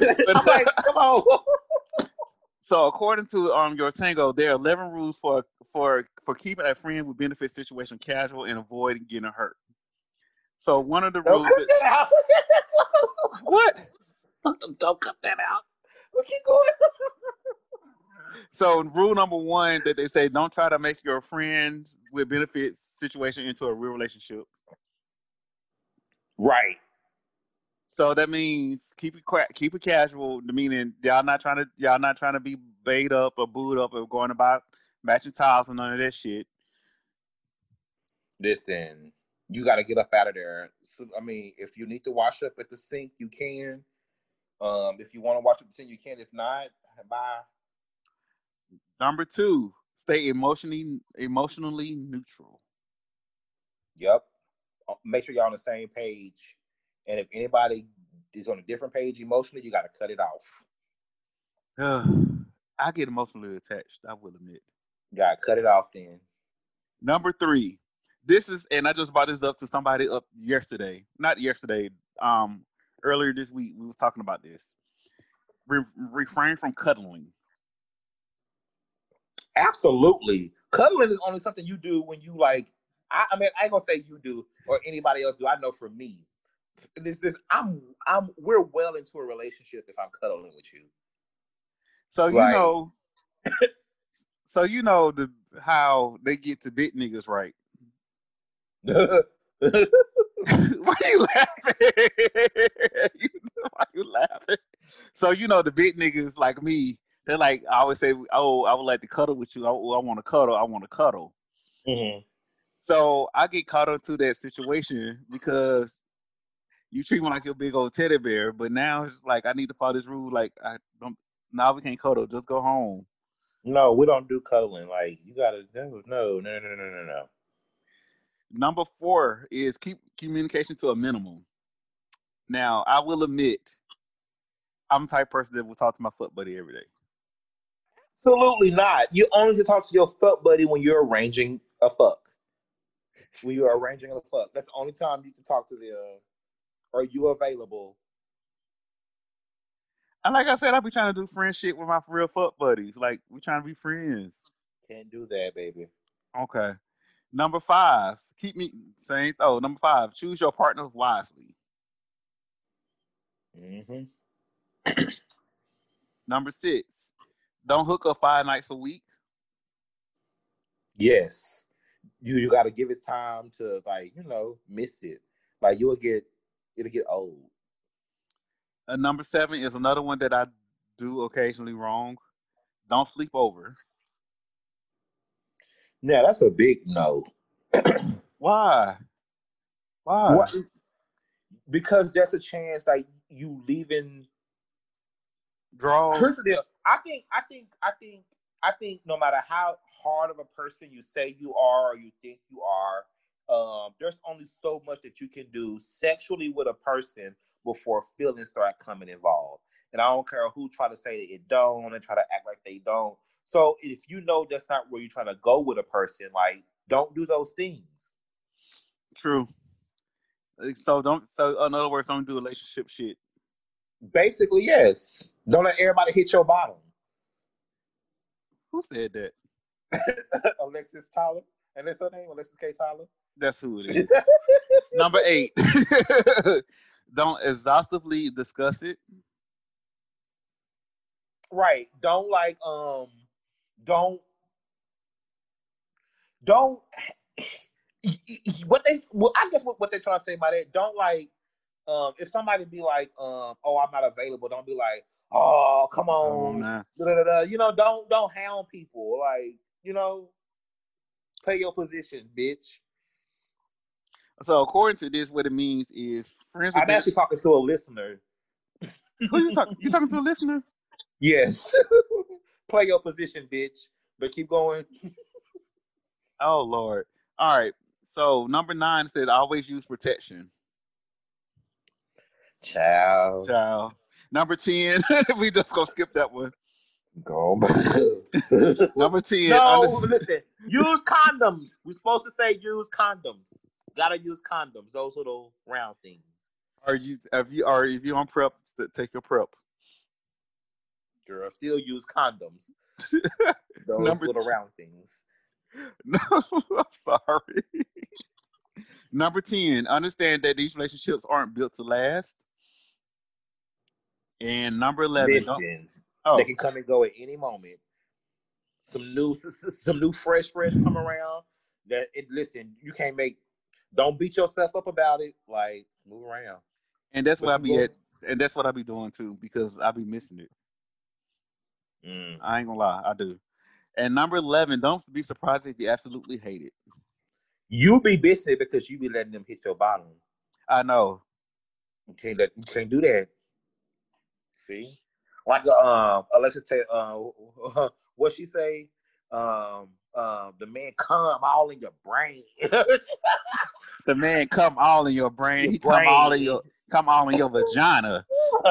I'm like, come on. So according to um YourTango, there are eleven rules for for for keeping a friend with benefit situation casual and avoiding getting hurt. So one of the Don't rules. cut that out. what? Don't cut that out. We keep going. So rule number one that they say don't try to make your friend with benefits situation into a real relationship. Right. So that means keep it keep it casual. Meaning y'all not trying to y'all not trying to be bait up or booed up or going about matching tiles and none of that shit. Listen, you got to get up out of there. So, I mean, if you need to wash up at the sink, you can. Um, if you want to wash up at the sink, you can. If not, bye. Number two, stay emotionally emotionally neutral. Yep. Uh, Make sure y'all on the same page. And if anybody is on a different page emotionally, you got to cut it off. I get emotionally attached. I will admit. You got to cut it off then. Number three, this is, and I just brought this up to somebody up yesterday. Not yesterday. Um, earlier this week we was talking about this. Re- refrain from cuddling. Absolutely. Cuddling is only something you do when you like. I, I mean, I ain't gonna say you do or anybody else do. I know for me, this this I'm I'm we're well into a relationship if I'm cuddling with you. So you Right. know, so you know the how they get to bit niggas right. Why you laughing? you know, why you laughing? So you know the big niggas like me. They're like I always say, "Oh, I would like to cuddle with you. I, I want to cuddle. I want to cuddle." Mhm. So I get caught into that situation because you treat me like your big old teddy bear, but now it's like I need to follow this rule. Like I don't. Now we can't cuddle. Just go home. No, we don't do cuddling. Like you gotta no no no no no no no. Number four is keep communication to a minimum. Now, I will admit, I'm the type of person that will talk to my foot buddy every day. Absolutely not. You only can talk to your fuck buddy when you're arranging a fuck. When you're arranging a fuck, that's the only time you can talk to them. Are you available? And like I said, I be trying to do friendship with my real fuck buddies. Like we trying to be friends. Can't do that, baby. Okay. Number five, keep me saying. Oh, number five, choose your partners wisely. Mm-hmm. Number six, don't hook up five nights a week. Yes, you you got to give it time to like you know miss it. Like you'll get it'll get old. Number seven is another one that I do occasionally wrong. Don't sleep over. Yeah, that's a big no. Why? Why? What? Because there's a chance like you leaving. Draws. Here's the deal. I think. I think. I think. I think no matter how hard of a person you say you are or you think you are, um, there's only so much that you can do sexually with a person before feelings start coming involved. And I don't care who try to say that it don't and try to act like they don't. So if you know that's not where you're trying to go with a person, like don't do those things. True. So don't. So in other words, don't do relationship shit. Basically, yes. Don't let everybody hit your bottom. Who said that? Alexis Tyler. And that's her name, Alexis K. Tyler. That's who it is. Number eight. don't exhaustively discuss it. Right. Don't like um don't don't what they well I guess what, what they're trying to say by that, don't like um if somebody be like um oh I'm not available, don't be like, oh come Oh, on. nah. da, da, da, da. You know, don't don't hound people. Like, you know, play your position, bitch. So according to this, what it means is friends. I'm actually talking to a listener. Who oh, you talking? You talking to a listener? Yes. play your position, bitch. But keep going. Oh Lord. All right. So number nine says always use protection. Child. Child. Number ten, we just gonna skip that one. Go. Number ten. no, under- listen. Use condoms. We're supposed to say use condoms. Gotta use condoms. Those little round things. are you have you are if you on PrEP? Take your PrEP. Girl, still use condoms. Those Number- little round things. No, I'm sorry. Number 10, understand that these relationships aren't built to last. And number 11, Listen, oh, they can come and go at any moment. Some new, some new fresh, fresh come around. That it. Listen, you can't make. Don't beat yourself up about it. Like move around. and that's what I be at, and that's what I be doing too because I be missing it. Mm. I ain't gonna lie, I do. And number 11, don't be surprised if you absolutely hate it. You be busy because you be letting them hit your bottom. I know. You can't let. You can't do that. See, like um, Alexis, say, uh, what she say? Um, um, the man come all in your brain. The man come all in your brain. Your he come all in your come all in your vagina.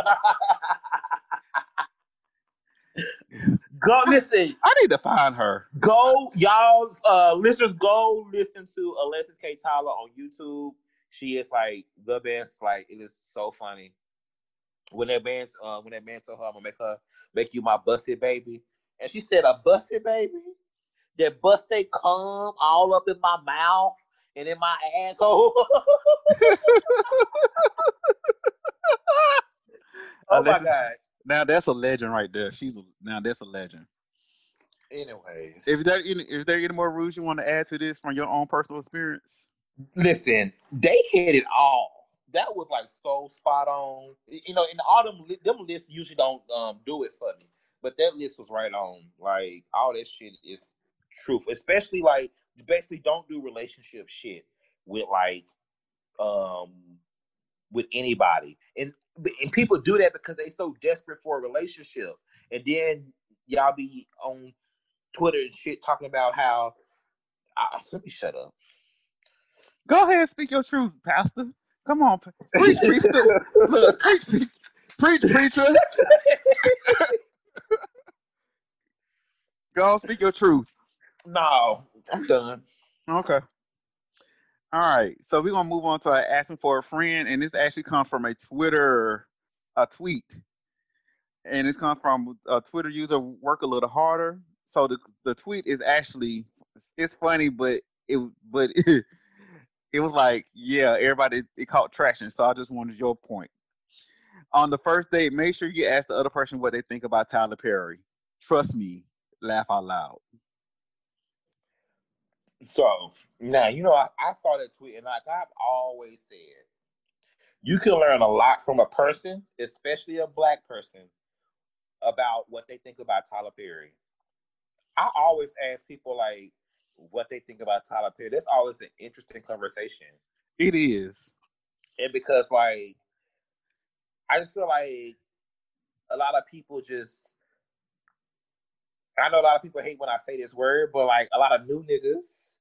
Go listen. I need to find her. Go, y'all, uh, listeners, go listen to Alexis K. Tyler on YouTube. She is like the best. Like it is so funny. When that man, uh, when that man told her, "I'm gonna make her make you my busted baby," and she said, "A busted baby." That bust they come all up in my mouth and in my asshole. oh my Alexis- god. Now that's a legend right there. She's a, now that's a legend. Anyways, If there any, is there any more rules you want to add to this from your own personal experience? Listen, they hit it all. That was like so spot on. You know, in them li- them lists usually don't um do it for me, but that list was right on. Like all that shit is truth, especially like basically don't do relationship shit with like um with anybody, and and people do that because they so desperate for a relationship, and then y'all be on Twitter and shit talking about how. I, let me shut up. Go ahead, and speak your truth, Pastor. Come on, preach, preach, look, preach, preach, preach, preacher. Go speak your truth. No, I'm done. Okay. All right. So we're gonna move on to asking for a friend, and this actually comes from a Twitter a tweet. And it's come from a Twitter user work a little harder. So the the tweet is actually it's funny, but it but it, it was like, yeah, everybody it caught traction. So I just wanted your point. On the first date, make sure you ask the other person what they think about Tyler Perry. Trust me, laugh out loud. So now you know I, I saw that tweet and like I've always said, you can learn a lot from a person, especially a black person, about what they think about Tyler Perry. I always ask people like what they think about Tyler Perry. That's always an interesting conversation. It is. And because like I just feel like a lot of people just I know a lot of people hate when I say this word, but like a lot of new niggas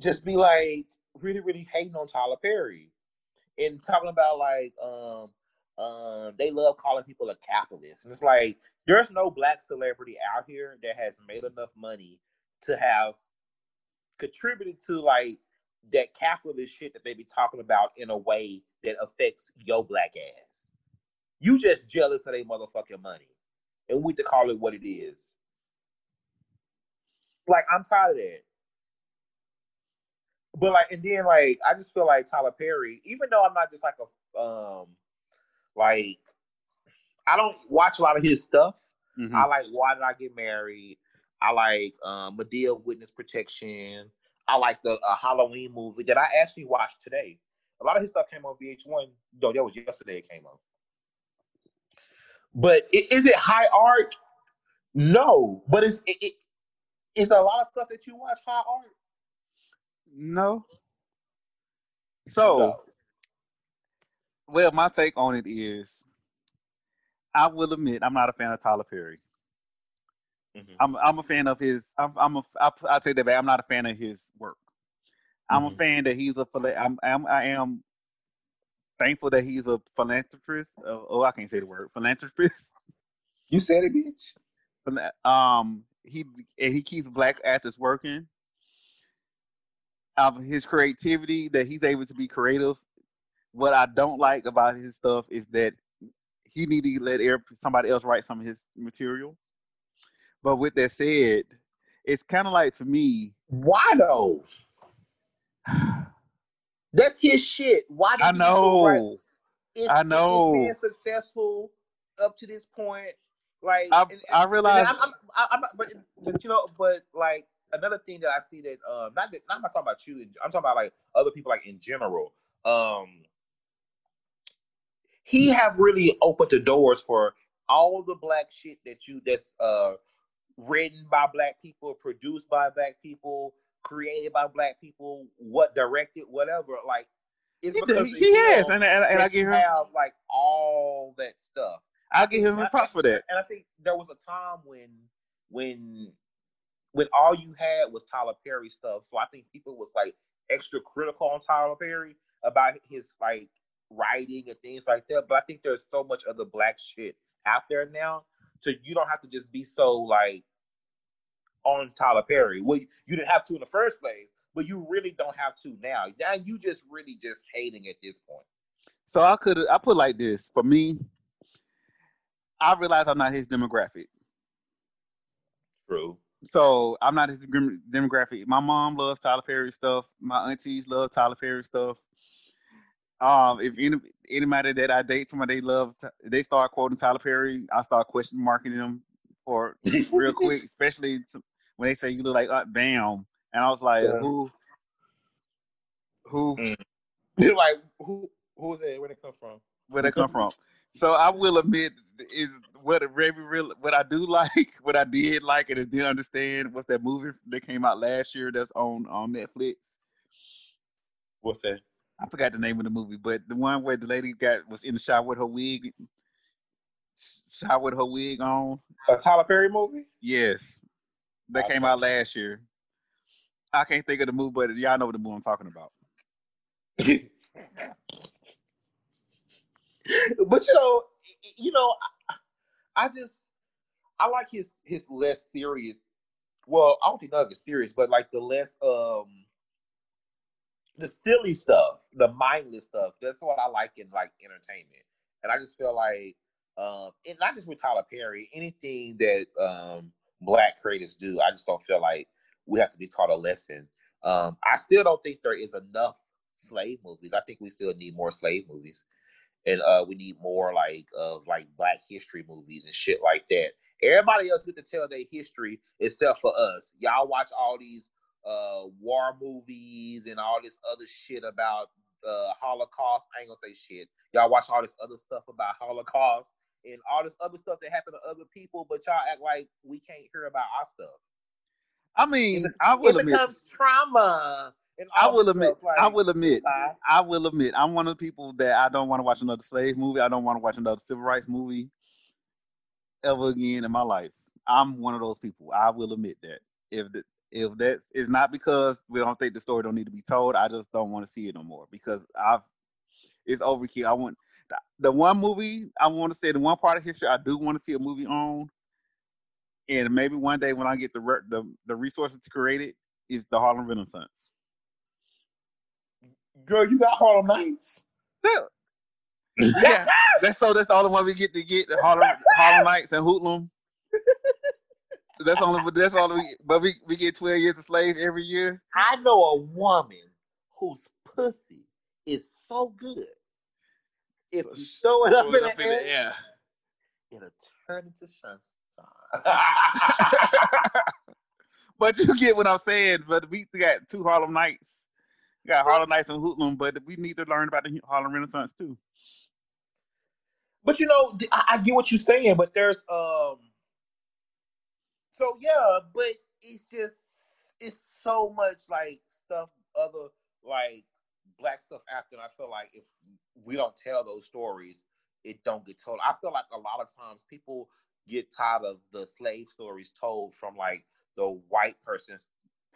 just be like really, really hating on Tyler Perry and talking about like um um they love calling people a capitalist. And it's like there's no black celebrity out here that has made enough money to have contributed to like that capitalist shit that they be talking about in a way that affects your black ass. You just jealous of their motherfucking money. And we to call it what it is. Like I'm tired of that. But like, and then like, I just feel like Tyler Perry, even though I'm not just like a um, like, I don't watch a lot of his stuff. Mm-hmm. I like Why Did I Get Married? I like um, Madea Witness Protection. I like the uh, Halloween movie that I actually watched today. A lot of his stuff came on VH1. Though that was yesterday. It came on. But is it high art? No, but it's it, it, is a lot of stuff that you watch high art. No. So, no. well, my take on it is, I will admit I'm not a fan of Tyler Perry. Mm-hmm. I'm I'm a fan of his. I'm I'm a I, I say that back. I'm not a fan of his work. I'm mm-hmm. a fan that he's a I'm, I'm I am thankful that he's a philanthropist. Uh, oh, I can't say the word philanthropist. You said it, bitch. Um, he he keeps black actors working um, his creativity that he's able to be creative. What I don't like about his stuff is that he need to let somebody else write some of his material. But with that said, it's kind of like for me. Why though? That's his shit. Why? I know. I know. He's successful up to this point. Like I, and, I realize. I'm, I'm, I'm, but, but you know, but like another thing that I see that um not that, I'm not talking about you, I'm talking about like other people like in general. Um he have really opened the doors for all the black shit that you that's uh written by black people, produced by black people, created by black people, what directed, whatever. Like it's because he, he has, and, and, and I give him have like all that stuff. I give him a props for that. And I think there was a time when when when all you had was Tyler Perry stuff. So I think people was like extra critical on Tyler Perry about his like writing and things like that. But I think there's so much other black shit out there now. So you don't have to just be so like on Tyler Perry. Well, you didn't have to in the first place, but you really don't have to now. Now you just really just hating at this point. So I could I put like this for me. I realize I'm not his demographic. True so I'm not his demographic. My mom loves Tyler Perry stuff. My aunties love Tyler Perry stuff. Um, if any anybody that I date, somebody they love, they start quoting Tyler Perry, I start question marking them for real quick, especially when they say you look like Aunt Bam, and I was like, yeah. who, who, mm. You're like who, who's that? Where they come from? Where they come from? So I will admit is what a really real what I do like, what I did like and I didn't understand what's that movie that came out last year that's on on Netflix. What's that? I forgot the name of the movie, but the one where the lady got was in the shower with her wig, shower with her wig on. A Tyler Perry movie? Yes, that I came out last year. I can't think of the movie, but y'all know what the movie I'm talking about. but you know, you know, I, I just I like his his less serious. Well, I don't think none of it's serious, but like the less um the silly stuff, the mindless stuff. That's what I like in like entertainment. And I just feel like um and not just with Tyler Perry, anything that um black creators do, I just don't feel like we have to be taught a lesson. Um I still don't think there is enough slave movies. I think we still need more slave movies. And uh we need more like of like black history movies and shit like that. Everybody else get to tell their history except for us. Y'all watch all these uh war movies and all this other shit about uh Holocaust. I ain't gonna say shit. Y'all watch all this other stuff about Holocaust and all this other stuff that happened to other people, but y'all act like we can't hear about our stuff. I mean, it, I will it admit becomes trauma. I will admit, like, I will admit, uh, I will admit, I'm one of the people that I don't want to watch another slave movie. I don't want to watch another civil rights movie ever again in my life. I'm one of those people. I will admit that. If the, if that is not because we don't think the story don't need to be told, I just don't want to see it no more because I've it's overkill. I want the, the one movie I want to say the one part of history I do want to see a movie on, and maybe one day when I get the the the resources to create it is the Harlem Renaissance. Girl, you got Harlem Nights. Yeah. that's so that's the only one we get to get the Harlem Harlem Nights and Hoodlum. That's only that's all we but we, we get 12 years of slave every year. I know a woman whose pussy is so good. If so, you throw it up, in, up the in, the air, it'll turn into sunshine. but you get what I'm saying. But we got two Harlem Nights. We got Harlem Nights and Hoodlum, but we need to learn about the Harlem Renaissance too. But you know, I, I get what you're saying, but there's um so yeah, but it's just it's so much like stuff other like black stuff after and I feel like if we don't tell those stories, it don't get told. I feel like a lot of times people get tired of the slave stories told from like the white person's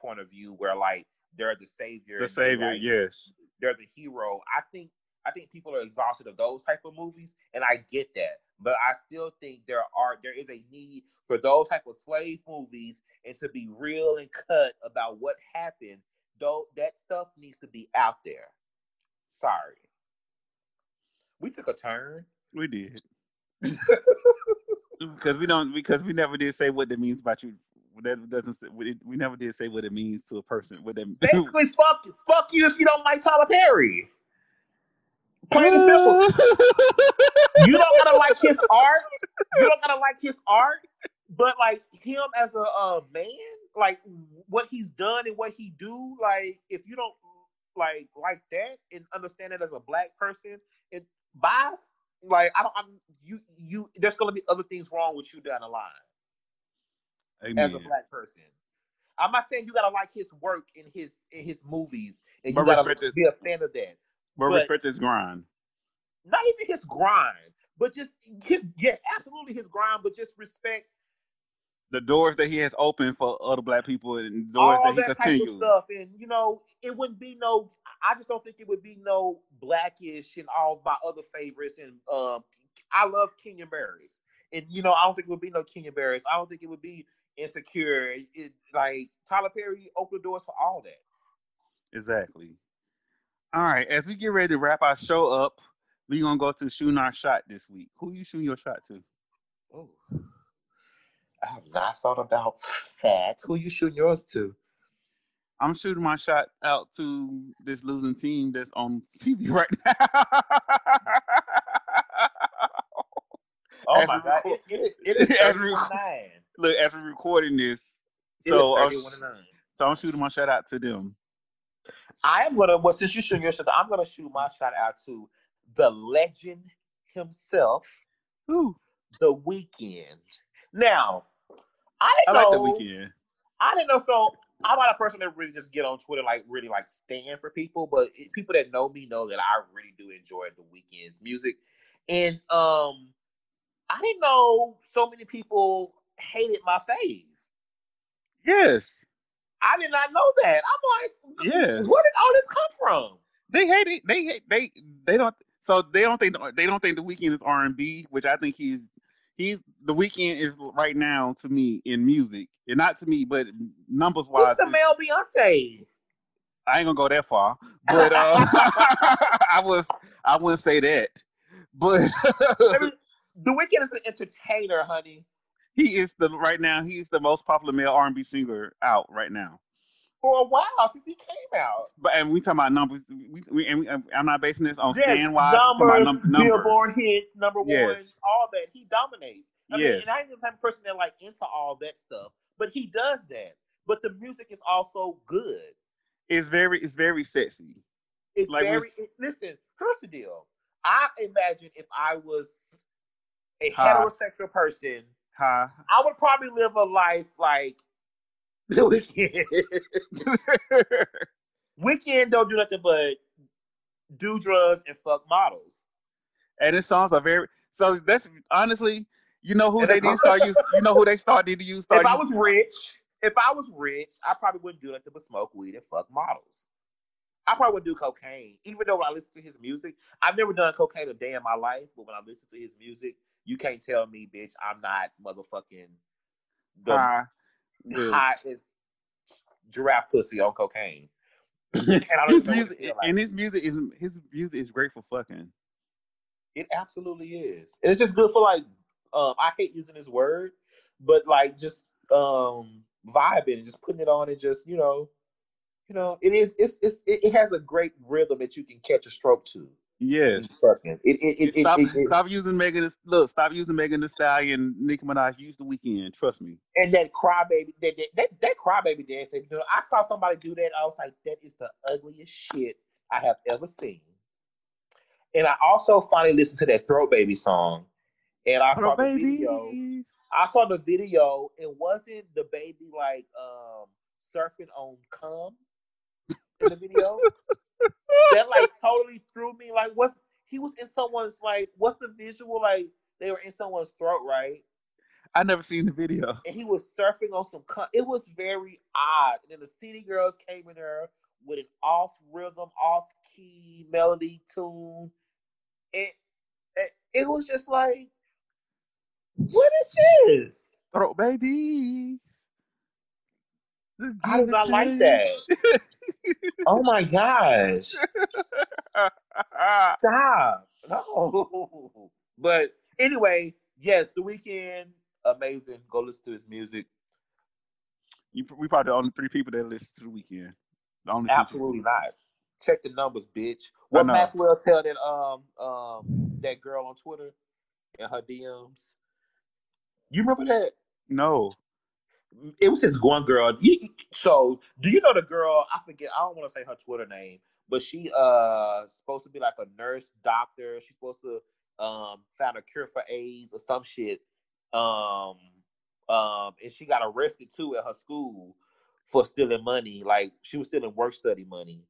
point of view where like they're the savior. The savior, like, yes. They're the hero. I think I think people are exhausted of those type of movies, and I get that. But I still think there are there is a need for those type of slave movies and to be real and cut about what happened. Though that stuff needs to be out there. Sorry, we took a turn. We did. because we don't because we never did say what that means about you that doesn't say, we, we never did say what it means to a person what that basically fuck fuck you if you don't like Tyler Perry Plain and simple. you don't gotta like his art. You don't gotta like his art, but like him as a uh, man, like what he's done and what he do, like if you don't like like that and understand it as a black person, and by like I don't, I'm you you. There's gonna be other things wrong with you down the line. Amen. As a black person. I'm not saying you gotta like his work in his in his movies and you gotta be a fan of that. But, but respect his grind. Not even his grind, but just his yeah, absolutely his grind, but just respect the doors that he has opened for other black people and doors that he continues. Stuff and you know, it wouldn't be no. I just don't think it would be no black-ish and all my other favorites. And um, I love Kenya Barris, and you know, I don't think it would be no Kenya Barris. I don't think it would be insecure. It, like Tyler Perry opened the doors for all that. Exactly. All right, as we get ready to wrap our show up, we're gonna go to shooting our shot this week. Who you shooting your shot to? Oh, I have not thought about that. Who you shooting yours to? I'm shooting my shot out to this losing team that's on TV right now. oh my god! Record, it, it, it is as we, look, as we're recording this, so I'm, so I'm shooting my shot out to them. I am gonna. Well, since you shoot your shot, I'm gonna shoot my shot out to the legend himself, Who? The Weeknd. Now, I didn't I like know. The Weeknd. I didn't know. So I'm not a person that really just get on Twitter like really like stand for people, but people that know me know that I really do enjoy The Weeknd's music, and um, I didn't know so many people hated my fave. Yes. I did not know that. I'm like, yes, Where did all this come from? They hate it. They hate. They they don't. So they don't think they don't think the Weeknd is R and B, which I think he's he's the Weeknd is right now to me in music, and not to me, but numbers wise. Who's the male Beyonce? I ain't gonna go that far, but uh, I was I wouldn't say that. But the Weeknd is an entertainer, honey. He is the right now. He's the most popular male R and B singer out right now for a while since he came out. But and we talking about numbers. We, we, and we, I'm not basing this on yes, stand wise. Numbers, num- numbers, Billboard hits, number yes. ones, all that. He dominates. I yes. mean, and I ain't the type of person that like into all that stuff, but he does that. But the music is also good. It's very, it's very sexy. It's like very. It, listen, here's the deal. I imagine if I was a heterosexual person, huh. I would probably live a life like the Weeknd. Weeknd don't do nothing but do drugs and fuck models. And his songs are very so. That's honestly, you know who and they to start use. You know who they started to use. Start if I was rich, if I was rich, I probably wouldn't do nothing but smoke weed and fuck models. I probably would do cocaine, even though when I listen to his music, I've never done cocaine a day in my life. But when I listen to his music, you can't tell me, bitch, I'm not motherfucking the uh, hottest giraffe pussy on cocaine. and his music, like. and his music is his music is great for fucking. It absolutely is. And it's just good for like um I hate using this word, but like just um vibing and just putting it on and just, you know, you know, it is it's it's it has a great rhythm that you can catch a stroke to. Yes. It, it, it, stop, stop using Megan. Look, stop using Megan Thee Stallion, Nicki Minaj. Use the Weeknd. Trust me. And that crybaby, that that that, that crybaby dance. You know, I saw somebody do that. I was like, that is the ugliest shit I have ever seen. And I also finally listened to that Throat Baby song, and I saw the video. I saw the video. It wasn't the baby like um surfing on cum in the video. that like totally threw me. Like, what's he was in someone's like, what's the visual like? They were in someone's throat, right? I never seen the video. And he was surfing on some. It was very odd. And then the City Girls came in there with an off rhythm, off key melody tune. It, it it was just like, what is this? Throat babies. I do not like that. oh my gosh. Stop. No. But anyway, yes, the Weeknd, amazing. Go listen to his music. You, we probably the only three people that listen to the Weeknd. The only Absolutely not. Check the numbers, bitch. What Maxwell tell that um um that girl on Twitter in her DMs? You remember that? No it was this one girl. So, do you know the girl? I forget. I don't want to say her Twitter name, but she uh supposed to be like a nurse, doctor. She's supposed to um found a cure for AIDS or some shit. Um, um, and she got arrested too at her school for stealing money. Like she was stealing work study money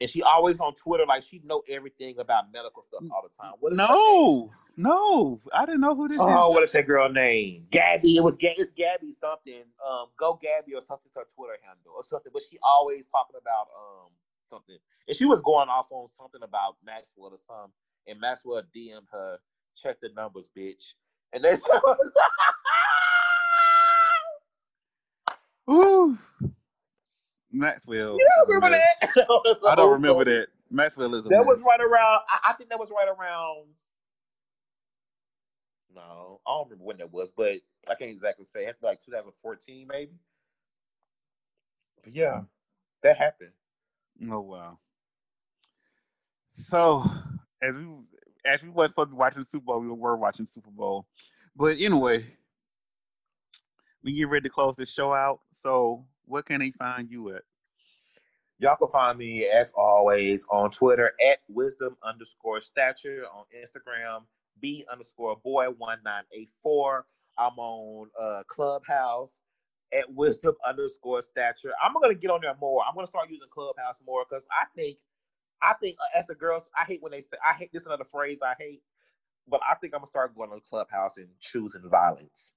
and she always on Twitter like she know everything about medical stuff all the time. What is no, no, I didn't know who this oh, is. Oh, what is that girl name? Gabby. It was it's Gabby something. Um, go Gabby or something's her Twitter handle or something. But she always talking about um something, and she was going off on something about Maxwell or something, and Maxwell DM'd her, check the numbers, bitch, and they. Ooh. Maxwell. You don't remember that? I don't remember that. Maxwell is. that mess. was right around. I, I, think that was right around. No, I don't remember when that was, but I can't exactly say. It like 2014, maybe. But yeah, that happened. Oh wow. So as we as we were supposed to be watching Super Bowl, we were watching Super Bowl. But anyway, we get ready to close this show out. So where can they find you at? Y'all can find me as always on Twitter at wisdom underscore stature on Instagram b underscore boy one nine eight four. I'm on uh, Clubhouse at wisdom underscore stature. I'm gonna get on there more. I'm gonna start using Clubhouse more because I think I think uh, as the girls, I hate when they say I hate this another phrase I hate, but I think I'm gonna start going on Clubhouse and choosing violence.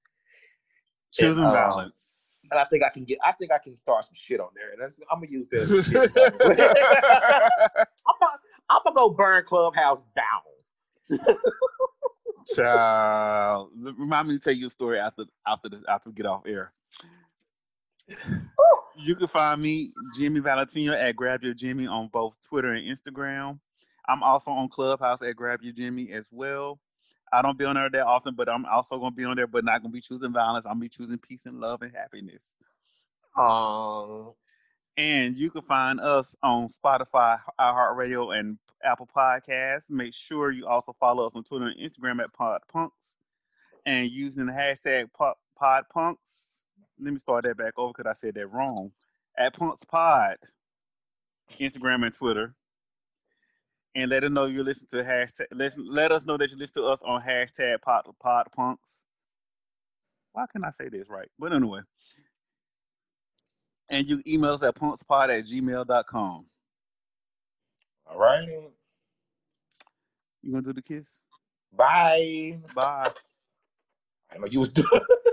Choosing and, um, violence and I think I can get. I think I can start some shit on there, and I'm gonna use that. I'm gonna, I'm go burn Clubhouse down. Child, remind me to tell you a story after after this after we get off air. You can find me, Jimmy Valentino, at Grab Your Jimmy on both Twitter and Instagram. I'm also on Clubhouse at Grab Your Jimmy as well. I don't be on there that often, but I'm also gonna be on there, but not gonna be choosing violence. I'm gonna be choosing peace and love and happiness. Um, And you can find us on Spotify, iHeartRadio, and Apple Podcasts. Make sure you also follow us on Twitter and Instagram at PodPunks and using the hashtag Pod- PodPunks. Let me start that back over because I said that wrong. At Punks Pod, Instagram and Twitter. And let us know you listen to hashtag. Listen, let us know that you listen to us on hashtag Pod pod punks. Why can I say this right? But anyway. And you email us at punkspod at gmail.com. all right. You gonna do the kiss? Bye. Bye. I know you was doing.